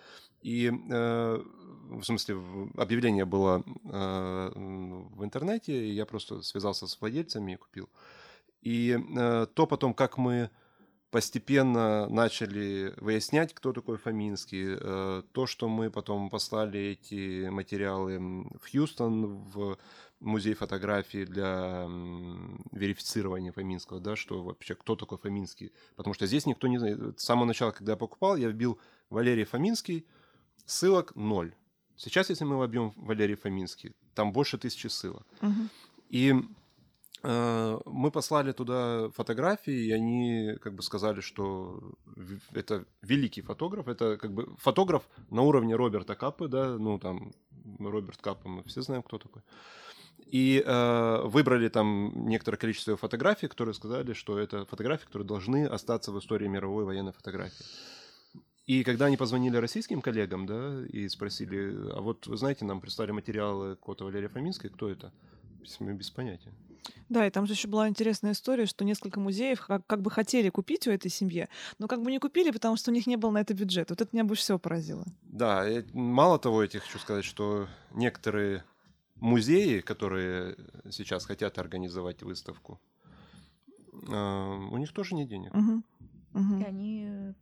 И, э, в смысле, объявление было э, в интернете, и я просто связался с владельцами и купил. И э, то потом, как мы постепенно начали выяснять, кто такой Фоминский, э, то, что мы потом послали эти материалы в Хьюстон, в музей фотографии для верифицирования Фоминского, да, что вообще, кто такой Фоминский. Потому что здесь никто не знает. С самого начала, когда я покупал, я вбил Валерий Фоминский, ссылок ноль. Сейчас, если мы вобьем Валерий Фоминский, там больше тысячи ссылок. Угу. И Э, мы послали туда фотографии, и они как бы сказали, что это великий фотограф, это как бы фотограф на уровне Роберта Каппы, да, ну там Роберт Каппа, мы все знаем, кто такой. И э, выбрали там некоторое количество фотографий, которые сказали, что это фотографии, которые должны остаться в истории мировой военной фотографии. И когда они позвонили российским коллегам, да, и спросили, а вот вы знаете, нам прислали материалы Кота Валерия Фоминской, кто это? Мы без понятия. Да, и там же еще была интересная история, что несколько музеев как, как бы хотели купить у этой семьи, но как бы не купили, потому что у них не было на это бюджета. Вот это меня больше всего поразило. Да, мало того, я тебе хочу сказать, что некоторые музеи, которые сейчас хотят организовать выставку, а, у них тоже нет денег. Угу. Угу. И они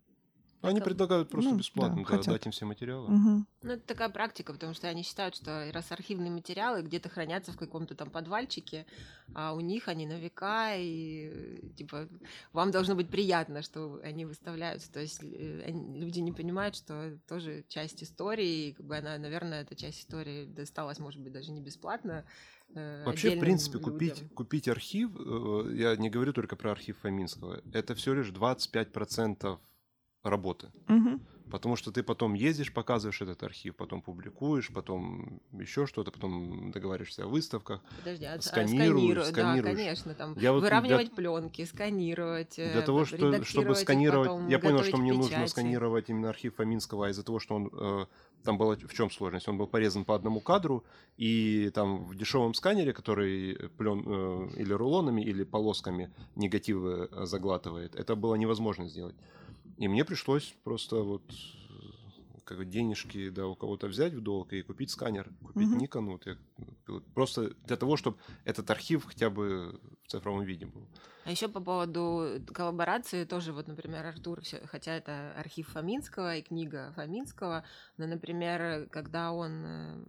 они это... предлагают просто ну, бесплатно да, да, дать им все материалы. Угу. Ну, это такая практика, потому что они считают, что раз архивные материалы где-то хранятся в каком-то там подвальчике, а у них они на века, и типа вам должно быть приятно, что они выставляются. То есть э, они, люди не понимают, что это тоже часть истории, и как бы она, наверное, эта часть истории досталась, может быть, даже не бесплатно, э, Вообще, в принципе, людям. купить, купить архив, э, я не говорю только про архив Фоминского, это всего лишь 25% работы. Угу. Потому что ты потом ездишь, показываешь этот архив, потом публикуешь, потом еще что-то, потом договариваешься о выставках. Подожди, а, а сканируешь, сканируешь. Да, конечно, там я выравнивать для... пленки, сканировать. Для э, того, что, чтобы сканировать, я понял, что мне нужно сканировать именно архив Фоминского, а из-за того, что он э, там была в чем сложность? Он был порезан по одному кадру, и там в дешевом сканере, который плен э, или рулонами, или полосками негативы э, заглатывает, это было невозможно сделать. И мне пришлось просто вот как денежки да, у кого-то взять в долг и купить сканер, купить. Nikon. Вот я Просто для того, чтобы этот архив хотя бы в цифровом виде был. А еще по поводу коллаборации тоже, вот, например, Артур, хотя это архив Фоминского и книга Фоминского, но, например, когда он э,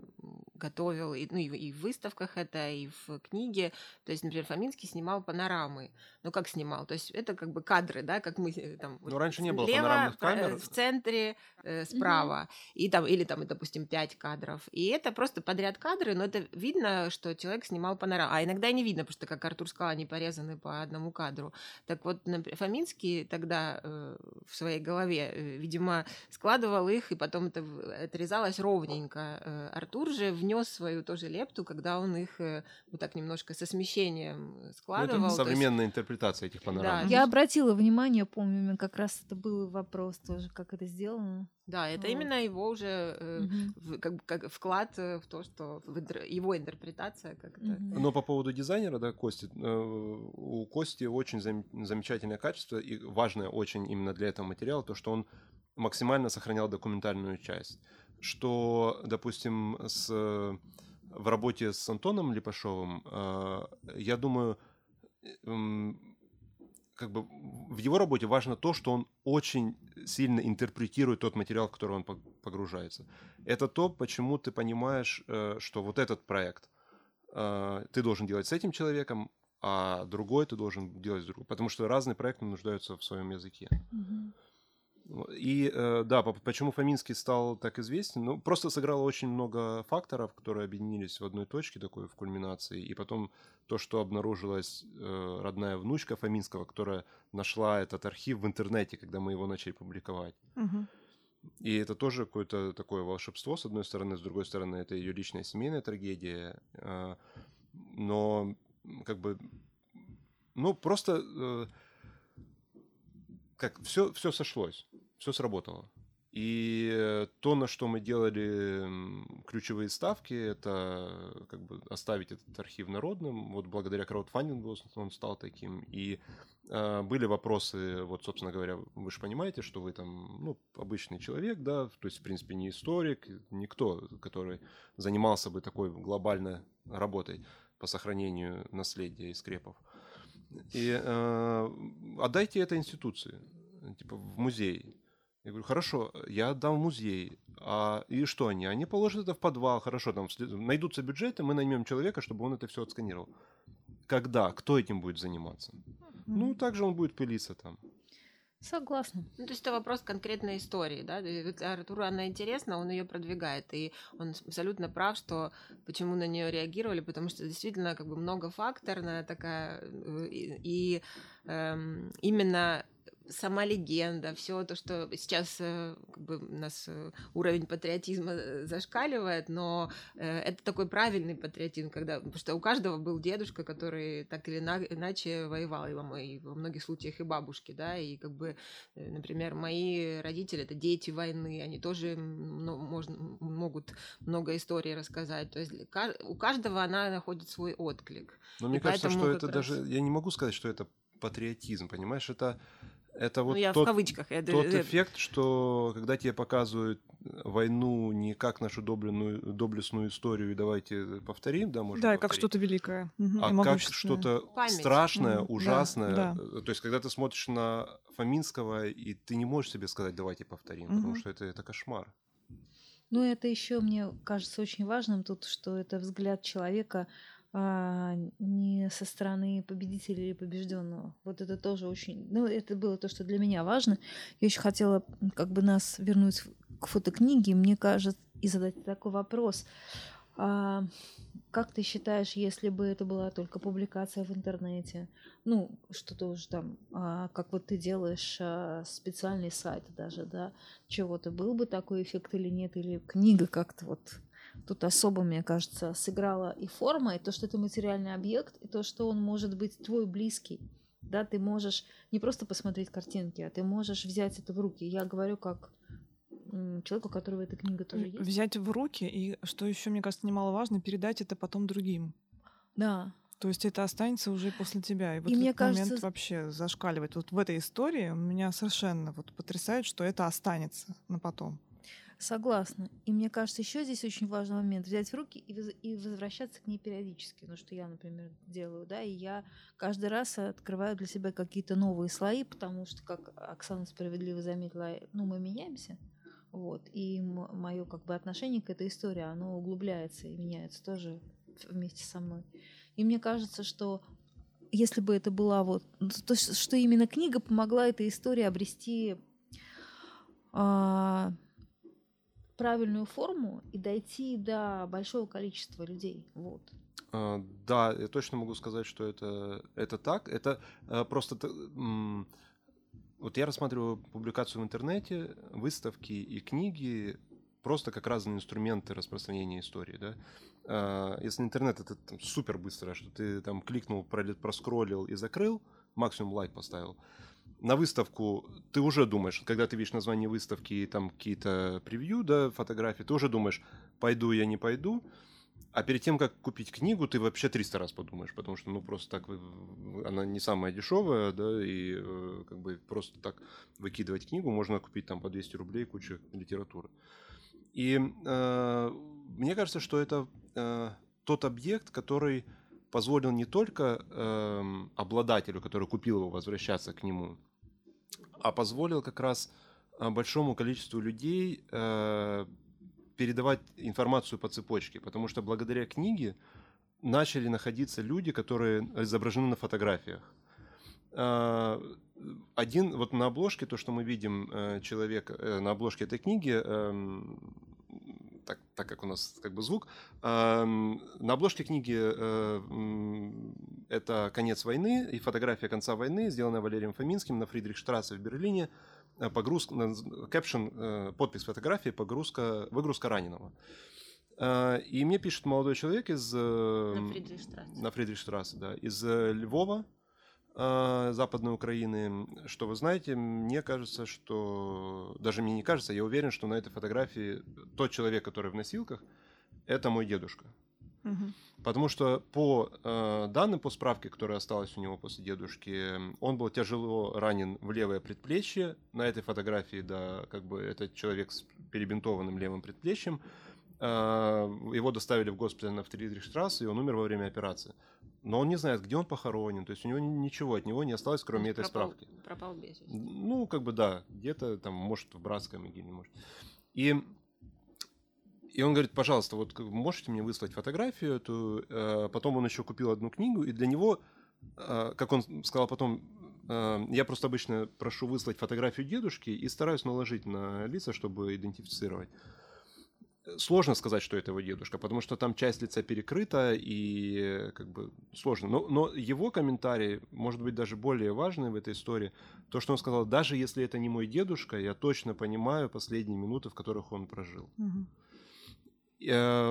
готовил, и, ну, и в выставках это, и в книге, то есть, например, Фоминский снимал панорамы. Ну, как снимал? То есть это как бы кадры, да, как мы э, там... Ну, раньше не было панорамных камер. В центре, э, справа, mm-hmm. и там, или там, допустим, пять кадров. И это просто подряд кадры, но это видно, что человек снимал панораму. А иногда не видно, потому что, как Артур сказал, они порезаны по одному одному кадру. Так вот, Фоминский тогда э, в своей голове, э, видимо, складывал их, и потом это отрезалось ровненько. Э, Артур же внес свою тоже лепту, когда он их э, вот так немножко со смещением складывал. Ну, это современная есть... интерпретация этих панорам. Да. Я обратила внимание, помню, как раз это был вопрос тоже, как это сделано. Да, это вот. именно его уже э, угу. в, как, как вклад э, в то, что в интер, его интерпретация как то угу. Но по поводу дизайнера, да, Кости, э, у Кости очень зам, замечательное качество и важное очень именно для этого материала то, что он максимально сохранял документальную часть, что, допустим, с в работе с Антоном Липашовым, э, я думаю, э, как бы в его работе важно то, что он очень сильно интерпретирует тот материал, в который он погружается. Это то, почему ты понимаешь, э, что вот этот проект э, ты должен делать с этим человеком, а другой ты должен делать с другим. Потому что разные проекты нуждаются в своем языке. Mm-hmm. И э, да, почему Фоминский стал так известен? Ну, просто сыграло очень много факторов, которые объединились в одной точке, такой в кульминации. И потом то, что обнаружилась э, родная внучка Фоминского, которая нашла этот архив в интернете, когда мы его начали публиковать. Угу. И это тоже какое-то такое волшебство, с одной стороны, с другой стороны, это ее личная семейная трагедия. Э, но как бы, ну, просто как все, все сошлось, все сработало. И то, на что мы делали ключевые ставки, это как бы оставить этот архив народным. Вот благодаря краудфандингу он стал таким. И э, были вопросы, вот, собственно говоря, вы же понимаете, что вы там, ну, обычный человек, да, то есть, в принципе, не историк, никто, который занимался бы такой глобальной работой по сохранению наследия и скрепов. И э, отдайте это институции, типа в музей. Я говорю, хорошо, я отдам в музей. А и что они? Они положат это в подвал, хорошо, там найдутся бюджеты, мы наймем человека, чтобы он это все отсканировал. Когда? Кто этим будет заниматься? Mm-hmm. Ну, также он будет пылиться там. Согласна. Ну, то есть это вопрос конкретной истории, да. Артуру она интересна, он ее продвигает, и он абсолютно прав, что почему на нее реагировали, потому что действительно как бы многофакторная такая э, и, и эм, именно сама легенда, все то, что сейчас э, как бы, у нас э, уровень патриотизма э, зашкаливает, но это такой правильный патриотизм, когда, потому что у каждого был дедушка, который так или иначе воевал, и во, и во многих случаях и бабушки, да, и как бы, например, мои родители это дети войны, они тоже ну, можно, могут много историй рассказать, то есть у каждого она находит свой отклик. Но мне кажется, что это раз... даже, я не могу сказать, что это патриотизм, понимаешь, это это ну, вот ну, я тот, в кавычках. Я тот эффект, что когда тебе показывают войну не как нашу доблестную, доблестную историю, и давайте повторим, да, можно Да, повторить, как что-то великое. А как что-то Память. страшное, угу. ужасное. Да, да. То есть, когда ты смотришь на Фоминского, и ты не можешь себе сказать, давайте повторим, угу. потому что это, это кошмар. Ну, это еще, мне кажется, очень важным тут, что это взгляд человека а, не со стороны победителя или побежденного. Вот это тоже очень... Ну, это было то, что для меня важно. Я еще хотела как бы нас вернуть к фотокниге. Мне кажется, и задать такой вопрос. А, как ты считаешь, если бы это была только публикация в интернете, ну, что-то уже там, а, как вот ты делаешь а, специальный сайт даже, да, чего-то, был бы такой эффект или нет, или книга как-то вот Тут особо, мне кажется, сыграла и форма, и то, что это материальный объект, и то, что он может быть твой близкий. Да, ты можешь не просто посмотреть картинки, а ты можешь взять это в руки. Я говорю как человеку, у которого эта книга тоже есть. Взять в руки, и что еще, мне кажется, немаловажно, передать это потом другим. Да. То есть это останется уже после тебя. И вот и этот мне кажется... момент вообще зашкаливает. Вот в этой истории меня совершенно вот потрясает, что это останется на потом. Согласна. И мне кажется, еще здесь очень важный момент взять в руки и, и возвращаться к ней периодически. Ну, что я, например, делаю, да, и я каждый раз открываю для себя какие-то новые слои, потому что, как Оксана справедливо заметила, ну, мы меняемся. Вот. И мое как бы отношение к этой истории, оно углубляется и меняется тоже вместе со мной. И мне кажется, что если бы это была вот... То, что именно книга помогла этой истории обрести а, правильную форму и дойти до большого количества людей. Вот. А, да, я точно могу сказать, что это, это так. Это а, просто... Вот я рассматриваю публикацию в интернете, выставки и книги просто как разные инструменты распространения истории, да. А, если интернет это там, супер быстро, что ты там кликнул, проскроллил и закрыл, максимум лайк поставил, на выставку ты уже думаешь, когда ты видишь название выставки и там какие-то превью, да, фотографии, ты уже думаешь, пойду я, не пойду. А перед тем, как купить книгу, ты вообще 300 раз подумаешь, потому что, ну, просто так она не самая дешевая, да, и э, как бы просто так выкидывать книгу можно купить там по 200 рублей кучу литературы. И э, мне кажется, что это э, тот объект, который позволил не только э, обладателю, который купил его, возвращаться к нему, а позволил как раз э, большому количеству людей э, передавать информацию по цепочке, потому что благодаря книге начали находиться люди, которые изображены на фотографиях. Э, один, вот на обложке, то, что мы видим э, человек на обложке этой книги, эм, так, так как у нас как бы звук. На обложке книги э, это «Конец войны» и фотография конца войны, сделанная Валерием Фоминским на Фридрихштрассе в Берлине. Э, погрузка, кэпшн, э, подпись фотографии, погрузка, выгрузка раненого. И мне пишет молодой человек из... На Фридрихштрассе. На Фридрихштрассе, да. Из Львова, Западной Украины, что вы знаете, мне кажется, что даже мне не кажется, я уверен, что на этой фотографии тот человек, который в носилках, это мой дедушка. Угу. Потому что по э, данным, по справке, которая осталась у него после дедушки, он был тяжело ранен в левое предплечье. На этой фотографии, да, как бы этот человек с перебинтованным левым предплечьем. Э, его доставили в госпиталь на Фридрихштрассе, и он умер во время операции но он не знает, где он похоронен, то есть у него ничего от него не осталось, кроме этой пропал, справки. Пропал без вести. Ну, как бы да, где-то там, может, в братской могиле, может. И, и он говорит, пожалуйста, вот можете мне выслать фотографию эту? Э, потом он еще купил одну книгу, и для него, э, как он сказал потом, я просто обычно прошу выслать фотографию дедушки и стараюсь наложить на лица, чтобы идентифицировать сложно сказать, что это его дедушка, потому что там часть лица перекрыта и как бы сложно. Но, но его комментарий, может быть, даже более важный в этой истории, то, что он сказал, даже если это не мой дедушка, я точно понимаю последние минуты, в которых он прожил. Угу.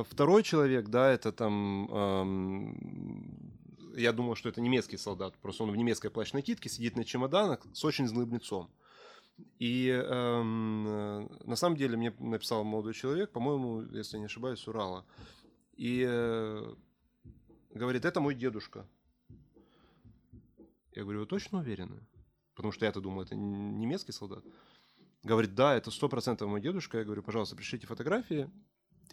Второй человек, да, это там, эм, я думал, что это немецкий солдат, просто он в немецкой плащ-накидке сидит на чемоданах с очень злым лицом. И эм, э, на самом деле мне написал молодой человек, по-моему, если не ошибаюсь, Урала. И э, говорит, это мой дедушка. Я говорю, вы точно уверены? Потому что я-то думал, это немецкий солдат. Говорит, да, это сто процентов мой дедушка. Я говорю, пожалуйста, пришлите фотографии.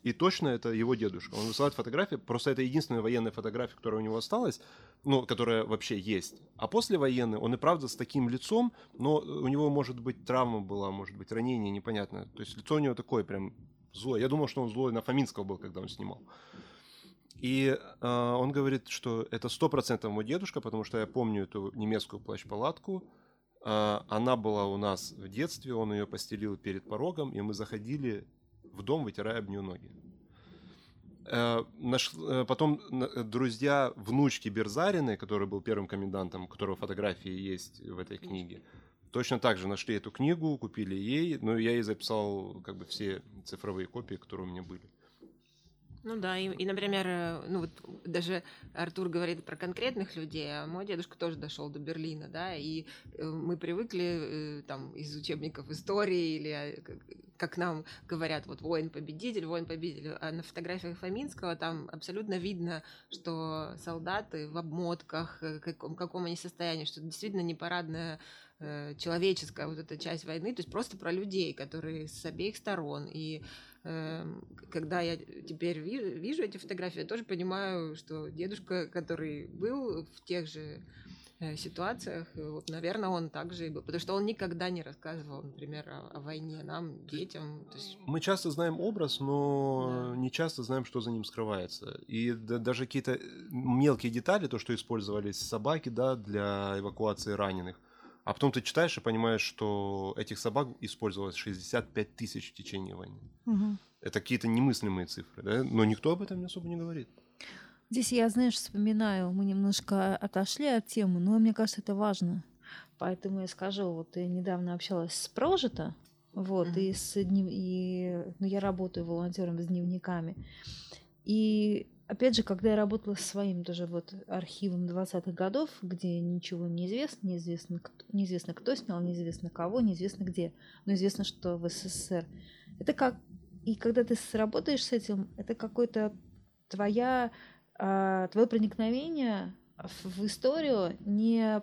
И точно это его дедушка. Он высылает фотографии. Просто это единственная военная фотография, которая у него осталась, ну, которая вообще есть. А после военной он и правда с таким лицом, но у него может быть травма была, может быть ранение, непонятно. То есть лицо у него такое прям злое. Я думал, что он злой на Фоминского был, когда он снимал. И э, он говорит, что это сто процентов мой дедушка, потому что я помню эту немецкую плащ-палатку. Э, она была у нас в детстве, он ее постелил перед порогом, и мы заходили в дом, вытирая об нее ноги. Э, наш, э, потом друзья внучки Берзариной, который был первым комендантом, у которого фотографии есть в этой книге, точно так же нашли эту книгу, купили ей, но я ей записал как бы все цифровые копии, которые у меня были. Ну да, и, и, например, э, ну вот даже Артур говорит про конкретных людей, а мой дедушка тоже дошел до Берлина, да, и э, мы привыкли э, там из учебников истории или как нам говорят, вот воин-победитель, воин-победитель, а на фотографиях Фоминского там абсолютно видно, что солдаты в обмотках, каком, каком они состоянии, что действительно не парадная человеческая вот эта часть войны, то есть просто про людей, которые с обеих сторон. И когда я теперь вижу, вижу эти фотографии, я тоже понимаю, что дедушка, который был в тех же Э, ситуациях, вот, наверное, он также и был, потому что он никогда не рассказывал, например, о, о войне нам, детям. То есть... Мы часто знаем образ, но да. не часто знаем, что за ним скрывается. И да, даже какие-то э, мелкие детали, то, что использовались собаки, да, для эвакуации раненых, а потом ты читаешь и понимаешь, что этих собак использовалось 65 тысяч в течение войны. Угу. Это какие-то немыслимые цифры, да? но никто об этом особо не говорит. Здесь я, знаешь, вспоминаю, мы немножко отошли от темы, но мне кажется, это важно. Поэтому я скажу, вот я недавно общалась с Прожито, вот, mm-hmm. и с днев... и, ну, я работаю волонтером с дневниками. И опять же, когда я работала со своим тоже вот архивом 20-х годов, где ничего не известно, неизвестно, кто, неизвестно кто снял, неизвестно кого, неизвестно где, но известно, что в СССР. Это как... И когда ты работаешь с этим, это какой-то твоя а, твое проникновение в историю не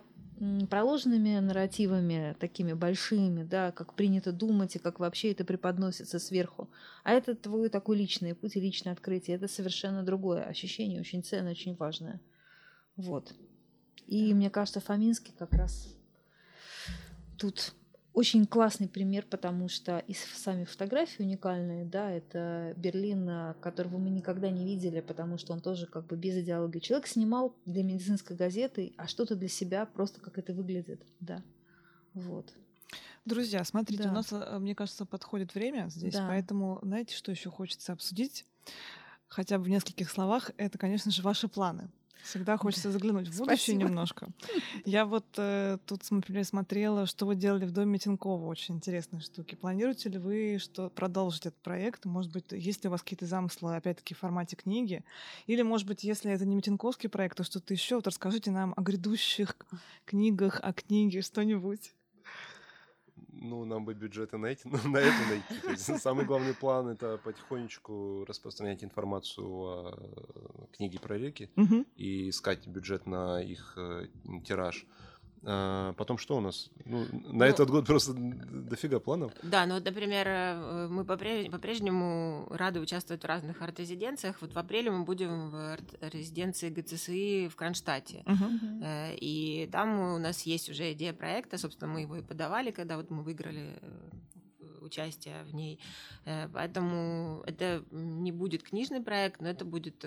проложенными нарративами такими большими, да, как принято думать и как вообще это преподносится сверху. А это твой такой личный путь и личное открытие. Это совершенно другое ощущение, очень ценное, очень важное. Вот. И мне кажется, Фоминский как раз тут очень классный пример, потому что и сами фотографии уникальные, да, это Берлин, а, которого мы никогда не видели, потому что он тоже как бы без идеологии. Человек снимал для медицинской газеты, а что-то для себя, просто как это выглядит, да, вот. Друзья, смотрите, да. у нас, а, мне кажется, подходит время здесь, да. поэтому знаете, что еще хочется обсудить? Хотя бы в нескольких словах, это, конечно же, ваши планы. Всегда хочется заглянуть в будущее Спасибо. немножко. Я вот э, тут, например, смотрела, что вы делали в доме Тинькова. Очень интересные штуки. Планируете ли вы что продолжить этот проект? Может быть, есть ли у вас какие-то замыслы, опять-таки, в формате книги? Или, может быть, если это не Митинковский проект, то что-то еще? Вот расскажите нам о грядущих книгах, о книге, что-нибудь ну, нам бы бюджеты на, эти, на это найти. То есть, самый главный план — это потихонечку распространять информацию о э, книге про реки угу. и искать бюджет на их э, тираж. А, потом что у нас? Ну, на ну, этот год просто дофига планов. Да, ну вот, например, э, мы по-прежнему рады участвовать в разных арт-резиденциях. Вот в апреле мы будем в резиденции ГЦСИ в Кронштадте. Uh-huh. И там у нас есть уже идея проекта. Собственно, мы его и подавали, когда вот мы выиграли э, участие в ней. Поэтому это не будет книжный проект, но это будет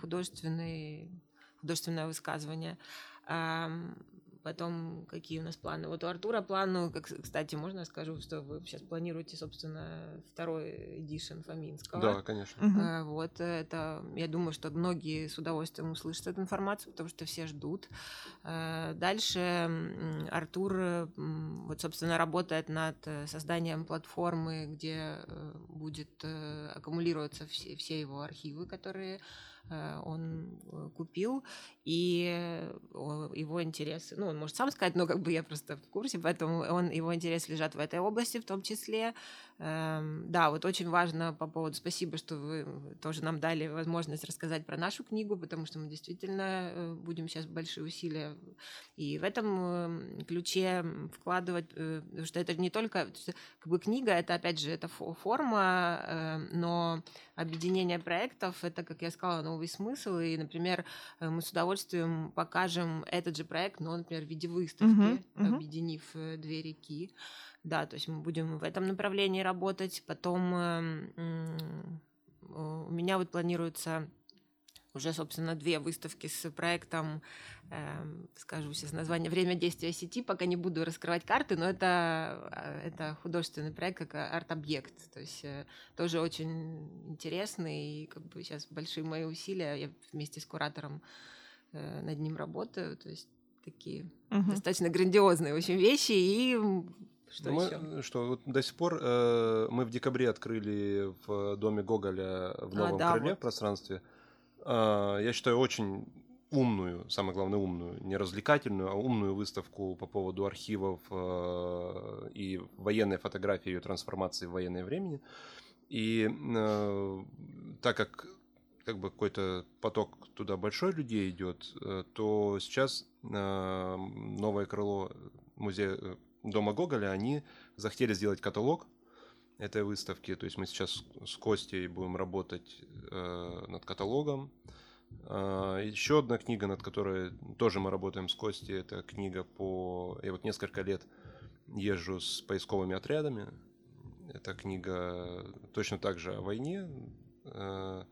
художественный, художественное высказывание. Потом какие у нас планы? Вот у Артура план, ну, как, кстати, можно я скажу, что вы сейчас планируете, собственно, второй эдишн Фоминского? Да, конечно. Угу. Вот это, я думаю, что многие с удовольствием услышат эту информацию, потому что все ждут. А, дальше Артур, вот, собственно, работает над э, созданием платформы, где э, будет аккумулироваться все, все его архивы, которые Э, он э, купил, и его интересы, ну, он может сам сказать, но как бы я просто в курсе, поэтому он, его интересы лежат в этой области в том числе. Эм, да, вот очень важно по поводу, спасибо, что вы тоже нам дали возможность рассказать про нашу книгу, потому что мы действительно э, будем сейчас большие усилия и в этом ключе вкладывать, потому что это не только, как бы книга, это опять же, это форма, но объединение проектов, это, как я сказала, новый смысл. И, например, э, мы с удовольствием покажем этот же проект, но, например, в виде выставки, uh-huh, uh-huh. объединив э, две реки. Да, то есть мы будем в этом направлении работать. Потом эм, у меня вот планируется уже, собственно, две выставки с проектом, э, скажу сейчас название «Время действия сети». Пока не буду раскрывать карты, но это, э, это художественный проект как арт-объект. То есть э, тоже очень интересный. И как бы сейчас большие мои усилия. Я вместе с куратором э, над ним работаю. То есть такие угу. достаточно грандиозные очень вещи. И что мы, еще? Что вот до сих пор э, мы в декабре открыли в доме Гоголя в а, Новом а, да, Крыле вот. пространстве. А, я считаю, очень умную, самое главное умную, не развлекательную, а умную выставку по поводу архивов э, и военной фотографии, ее трансформации в военное времени. И э, так как как бы какой-то поток туда большой людей идет, э, то сейчас новое крыло музея э, Дома Гоголя, они захотели сделать каталог этой выставки. То есть мы сейчас с Костей будем работать э, над каталогом. Э, еще одна книга, над которой тоже мы работаем с Костей, это книга по... Я вот несколько лет езжу с поисковыми отрядами. Это книга точно так же о войне. Э,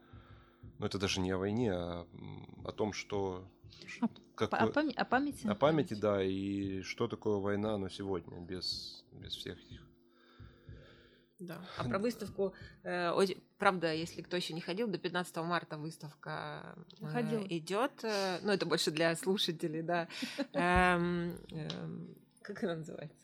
но это даже не о войне, а о том, что... О, как, о, пам- о памяти. О памяти, да, и что такое война, но сегодня, без, без всех этих да. А про выставку, э, правда, если кто еще не ходил, до 15 марта выставка э, идет. Э, ну, это больше для слушателей, да. Эм, эм, как она называется?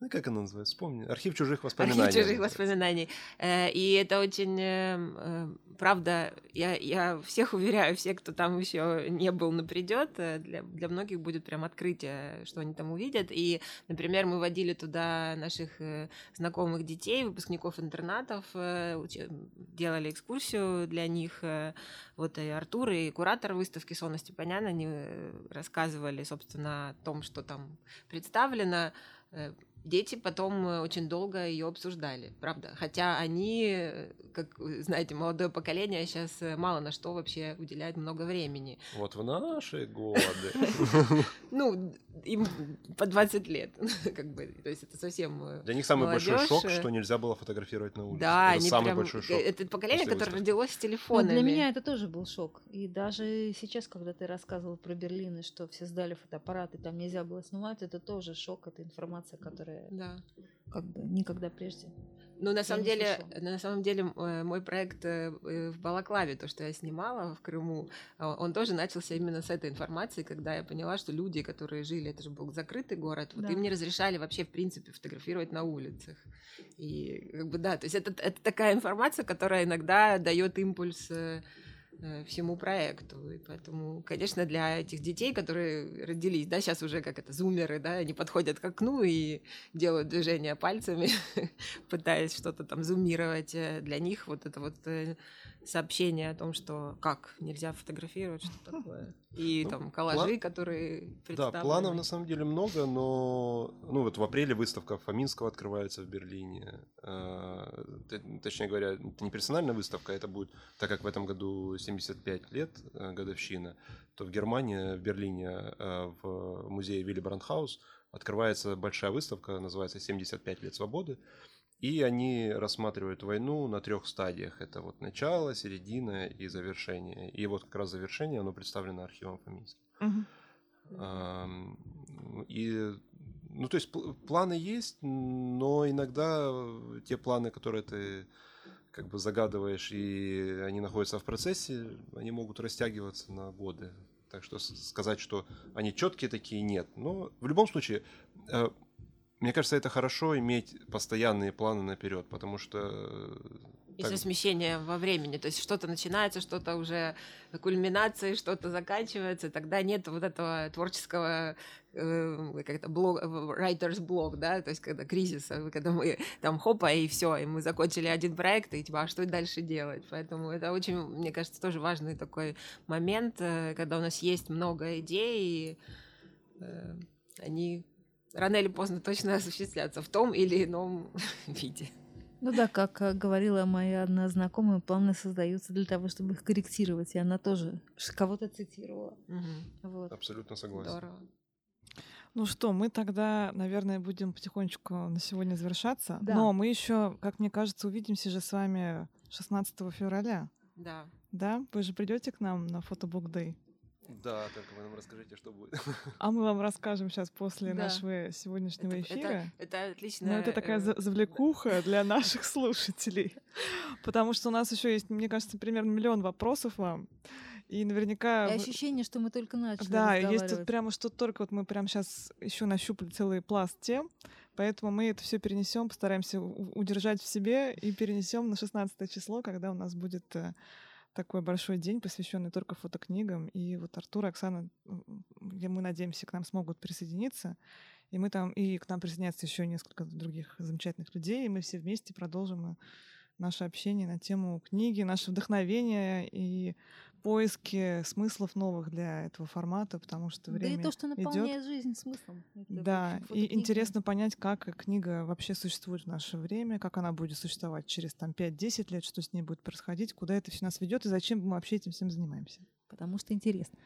Ну, как она называется? Вспомни. Архив чужих воспоминаний. Архив чужих воспоминаний. Э, и это очень, э, э, правда, я, я всех уверяю, все, кто там еще не был, но придет, для, для многих будет прям открытие, что они там увидят. И, например, мы водили туда наших знакомых детей, выпускников интернатов, делали экскурсию для них. Вот и Артур, и куратор выставки Сона Степанян, они рассказывали, собственно, о том, что там представлено дети потом э, очень долго ее обсуждали, правда. Хотя они, э, как знаете, молодое поколение сейчас э, мало на что вообще уделяет много времени. Вот в наши годы. Ну, им по 20 лет, как бы, то есть это совсем Для них самый большой шок, что нельзя было фотографировать на улице. Да, они самый большой шок. Это поколение, которое родилось с телефонами. Для меня это тоже был шок. И даже сейчас, когда ты рассказывал про Берлин, и что все сдали фотоаппараты, там нельзя было снимать, это тоже шок, это информация, которая да. как бы никогда прежде. Ну, на самом деле, на самом деле, мой проект э, э, в Балаклаве, то, что я снимала в Крыму, а, он тоже начался именно с этой информации, когда я поняла, что люди, которые жили, это же был закрытый город, вот да. им не разрешали вообще, в принципе, фотографировать на улицах. И как бы да, то есть это, это такая информация, которая иногда дает импульс э, Э, всему проекту. И поэтому, конечно, для этих детей, которые родились, да, сейчас уже как это, зумеры, да, они подходят к окну и делают движения пальцами, пытаясь что-то там зумировать. Э, для них вот это вот сообщение о том, что как нельзя фотографировать, что такое. И ну, там коллажи, план... которые представлены. Да, планов на самом деле много, но ну вот в апреле выставка Фоминского открывается в Берлине. А, точнее говоря, это не персональная выставка, это будет, так как в этом году 75 лет э, годовщина, то в Германии, в Берлине, э, в музее Вилли Брандхаус открывается большая выставка, называется «75 лет свободы». И они рассматривают войну на трех стадиях. Это вот начало, середина и завершение. И вот как раз завершение, оно представлено архивом Фоминским. Угу. И, ну, то есть планы есть, но иногда те планы, которые ты как бы загадываешь, и они находятся в процессе, они могут растягиваться на годы. Так что сказать, что они четкие такие, нет. Но в любом случае, э, мне кажется, это хорошо иметь постоянные планы наперед, потому что э, из-за смещения во времени. То есть что-то начинается, что-то уже кульминации, что-то заканчивается, тогда нет вот этого творческого э, как это блог, writer's блог, да, то есть когда кризис, э, когда мы там хопа и все, и мы закончили один проект, и типа, а что дальше делать? Поэтому это очень, мне кажется, тоже важный такой момент, э, когда у нас есть много идей, и э, они рано или поздно точно осуществляться в том или ином виде. Ну да, как э, говорила моя одна знакомая, планы создаются для того, чтобы их корректировать, и она тоже кого-то цитировала. Угу. Вот. Абсолютно согласен. Здорово. Ну что, мы тогда, наверное, будем потихонечку на сегодня завершаться. Да. Но мы еще, как мне кажется, увидимся же с вами 16 февраля. Да. Да? Вы же придете к нам на фотобук Day? Да, только вы нам расскажите, что будет. А мы вам расскажем сейчас после да. нашего сегодняшнего это, эфира. Это, это отлично. Но это такая э, завлекуха для наших слушателей. Потому что у нас еще есть, мне кажется, примерно миллион вопросов вам. И наверняка... И ощущение, что мы только начали Да, есть тут прямо что только вот мы прямо сейчас еще нащупали целый пласт тем, поэтому мы это все перенесем, постараемся удержать в себе и перенесем на 16 число, когда у нас будет э, такой большой день, посвященный только фотокнигам. И вот Артур и Оксана, мы надеемся, к нам смогут присоединиться. И мы там, и к нам присоединятся еще несколько других замечательных людей, и мы все вместе продолжим наше общение на тему книги, наше вдохновение и поиски смыслов новых для этого формата, потому что время Да и то, что наполняет идет. жизнь смыслом. Это, Да, и интересно понять, как книга вообще существует в наше время, как она будет существовать через там 5-10 лет, что с ней будет происходить, куда это все нас ведет и зачем мы вообще этим всем занимаемся. Потому что интересно.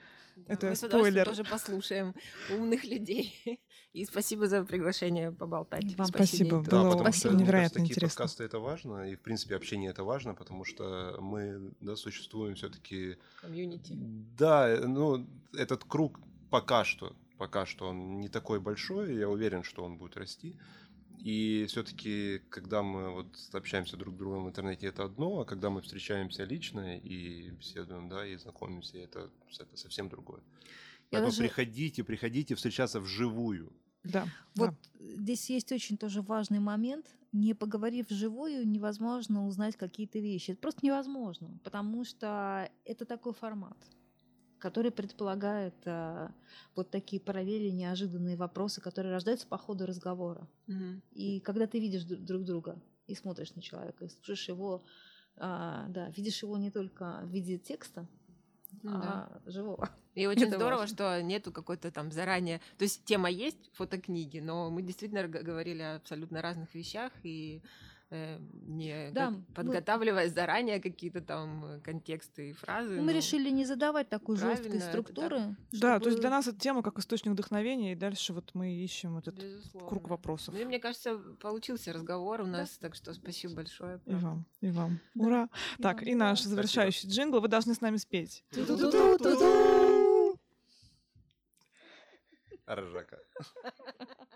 Да, Это мы с удовольствием спойлер. тоже послушаем умных людей. И спасибо за приглашение поболтать. Вам Спасибо, Спасибо. было потому Спасибо. что, невероятно кажется, такие интересно. подкасты это важно, и в принципе общение это важно, потому что мы да, существуем все-таки Комьюнити. Да, ну, этот круг пока что, пока что он не такой большой, я уверен, что он будет расти. И все-таки, когда мы вот общаемся друг с другом в интернете, это одно, а когда мы встречаемся лично и беседуем, да, и знакомимся, это, это совсем другое. Я Поэтому даже- приходите, приходите встречаться вживую. Да. Вот да. здесь есть очень тоже важный момент. Не поговорив вживую, невозможно узнать какие-то вещи. Это просто невозможно, потому что это такой формат, который предполагает а, вот такие параллели, неожиданные вопросы, которые рождаются по ходу разговора. Мгм. И когда ты видишь дру- друг друга и смотришь на человека, и слушаешь его, а, да, видишь его не только в виде текста, Ну да. а живого. И очень Это здорово, важно. что нету какой-то там заранее... То есть тема есть, фотокниги, но мы действительно говорили о абсолютно разных вещах и э, не Да, г- мы- подготавливая заранее какие-то там э, контексты и фразы. Мы ну, решили не задавать такой жесткой это структуры. Да, то есть чтобы- для нас эта тема как источник вдохновения, и дальше вот мы ищем этот безусловно. круг вопросов. Ну, и мне кажется, получился разговор у нас, так что спасибо большое. И вам, и вам. Да. Ура! И Так, вам и наш завершающий джингл. Вы должны с нами спеть. Ржака.